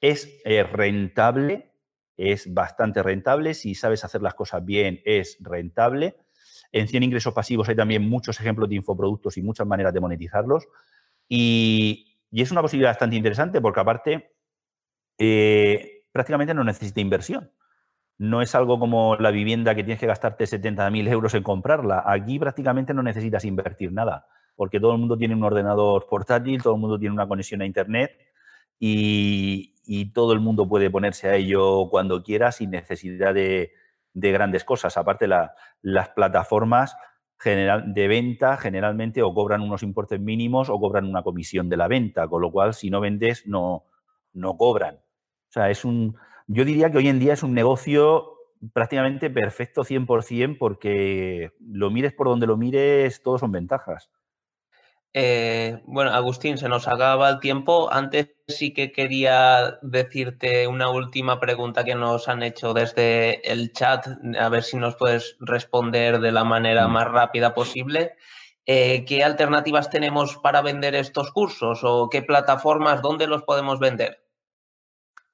Es eh, rentable, es bastante rentable. Si sabes hacer las cosas bien, es rentable. En 100 ingresos pasivos hay también muchos ejemplos de infoproductos y muchas maneras de monetizarlos. Y, y es una posibilidad bastante interesante porque aparte eh, prácticamente no necesita inversión. No es algo como la vivienda que tienes que gastarte 70.000 euros en comprarla. Aquí prácticamente no necesitas invertir nada, porque todo el mundo tiene un ordenador portátil, todo el mundo tiene una conexión a Internet y, todo el mundo puede ponerse a ello cuando quiera sin necesidad de, grandes cosas. Aparte, las plataformas de venta generalmente o cobran unos importes mínimos o cobran una comisión de la venta, con lo cual si no vendes no, no cobran. O sea, es un, yo diría que hoy en día es un negocio prácticamente perfecto 100% porque lo mires por donde lo mires, todos son ventajas. Eh, bueno, Agustín, se nos acaba el tiempo. Antes sí que quería decirte una última pregunta que nos han hecho desde el chat, a ver si nos puedes responder de la manera mm. más rápida posible. Eh, ¿Qué alternativas tenemos para vender estos cursos o qué plataformas, dónde los podemos vender?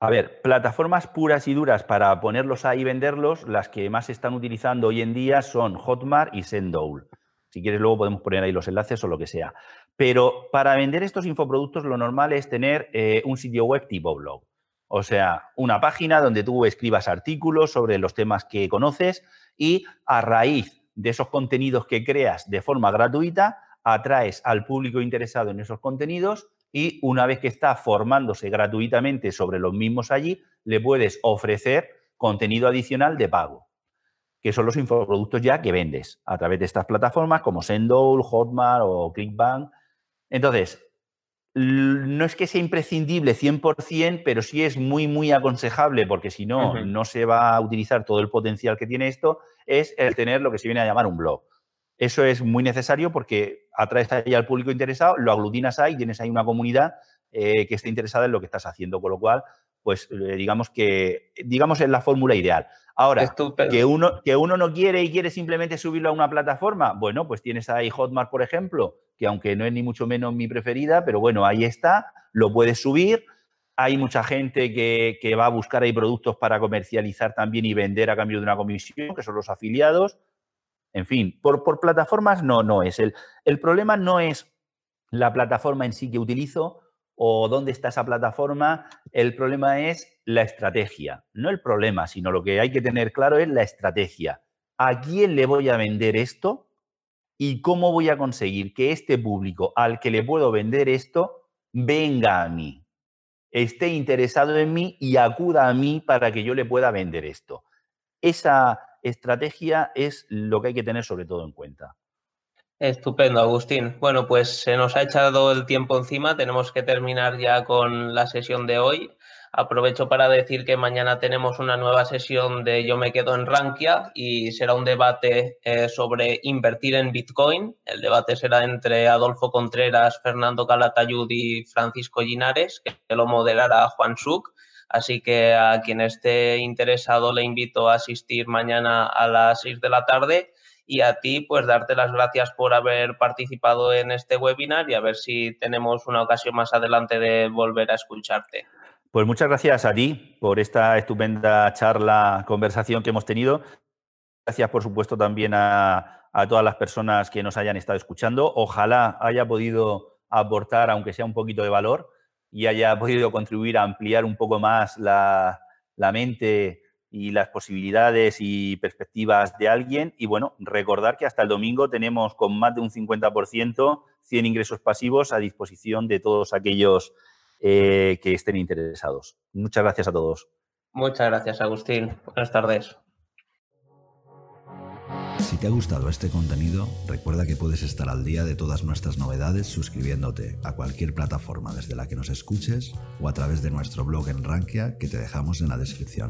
A ver, plataformas puras y duras para ponerlos ahí y venderlos, las que más se están utilizando hoy en día son Hotmart y Sendowl. Si quieres, luego podemos poner ahí los enlaces o lo que sea. Pero para vender estos infoproductos, lo normal es tener eh, un sitio web tipo blog. O sea, una página donde tú escribas artículos sobre los temas que conoces y a raíz de esos contenidos que creas de forma gratuita, atraes al público interesado en esos contenidos y una vez que está formándose gratuitamente sobre los mismos allí, le puedes ofrecer contenido adicional de pago, que son los infoproductos ya que vendes a través de estas plataformas como Sendol, Hotmart o Clickbank. Entonces, no es que sea imprescindible 100%, pero sí es muy, muy aconsejable, porque si no, no se va a utilizar todo el potencial que tiene esto, es el tener lo que se viene a llamar un blog. Eso es muy necesario porque atraes ahí al público interesado, lo aglutinas ahí, tienes ahí una comunidad eh, que esté interesada en lo que estás haciendo, con lo cual, pues eh, digamos que, digamos, es la fórmula ideal. Ahora, que uno, que uno no quiere y quiere simplemente subirlo a una plataforma, bueno, pues tienes ahí Hotmart, por ejemplo, que aunque no es ni mucho menos mi preferida, pero bueno, ahí está, lo puedes subir. Hay mucha gente que, que va a buscar ahí productos para comercializar también y vender a cambio de una comisión, que son los afiliados. En fin, por, por plataformas no, no es. El, el problema no es la plataforma en sí que utilizo o dónde está esa plataforma. El problema es la estrategia. No el problema, sino lo que hay que tener claro es la estrategia. ¿A quién le voy a vender esto? ¿Y cómo voy a conseguir que este público al que le puedo vender esto venga a mí? esté interesado en mí y acuda a mí para que yo le pueda vender esto. Esa, estrategia es lo que hay que tener sobre todo en cuenta. Estupendo, Agustín. Bueno, pues se nos ha echado el tiempo encima, tenemos que terminar ya con la sesión de hoy. Aprovecho para decir que mañana tenemos una nueva sesión de Yo me quedo en Rankia y será un debate eh, sobre invertir en Bitcoin. El debate será entre Adolfo Contreras, Fernando Calatayud y Francisco Linares, que lo moderará Juan Suc. Así que a quien esté interesado le invito a asistir mañana a las 6 de la tarde y a ti pues darte las gracias por haber participado en este webinar y a ver si tenemos una ocasión más adelante de volver a escucharte. Pues muchas gracias a ti por esta estupenda charla, conversación que hemos tenido. Gracias, por supuesto, también a, todas las personas que nos hayan estado escuchando. Ojalá haya podido aportar, aunque sea un poquito de valor, y haya podido contribuir a ampliar un poco más la, la mente y las posibilidades y perspectivas de alguien. Y bueno, recordar que hasta el domingo tenemos con más de un 50% 100 ingresos pasivos a disposición de todos aquellos eh, que estén interesados. Muchas gracias a todos. Muchas gracias, Agustín. Buenas tardes. Si te ha gustado este contenido, recuerda que puedes estar al día de todas nuestras novedades suscribiéndote a cualquier plataforma desde la que nos escuches o a través de nuestro blog en Rankia que te dejamos en la descripción.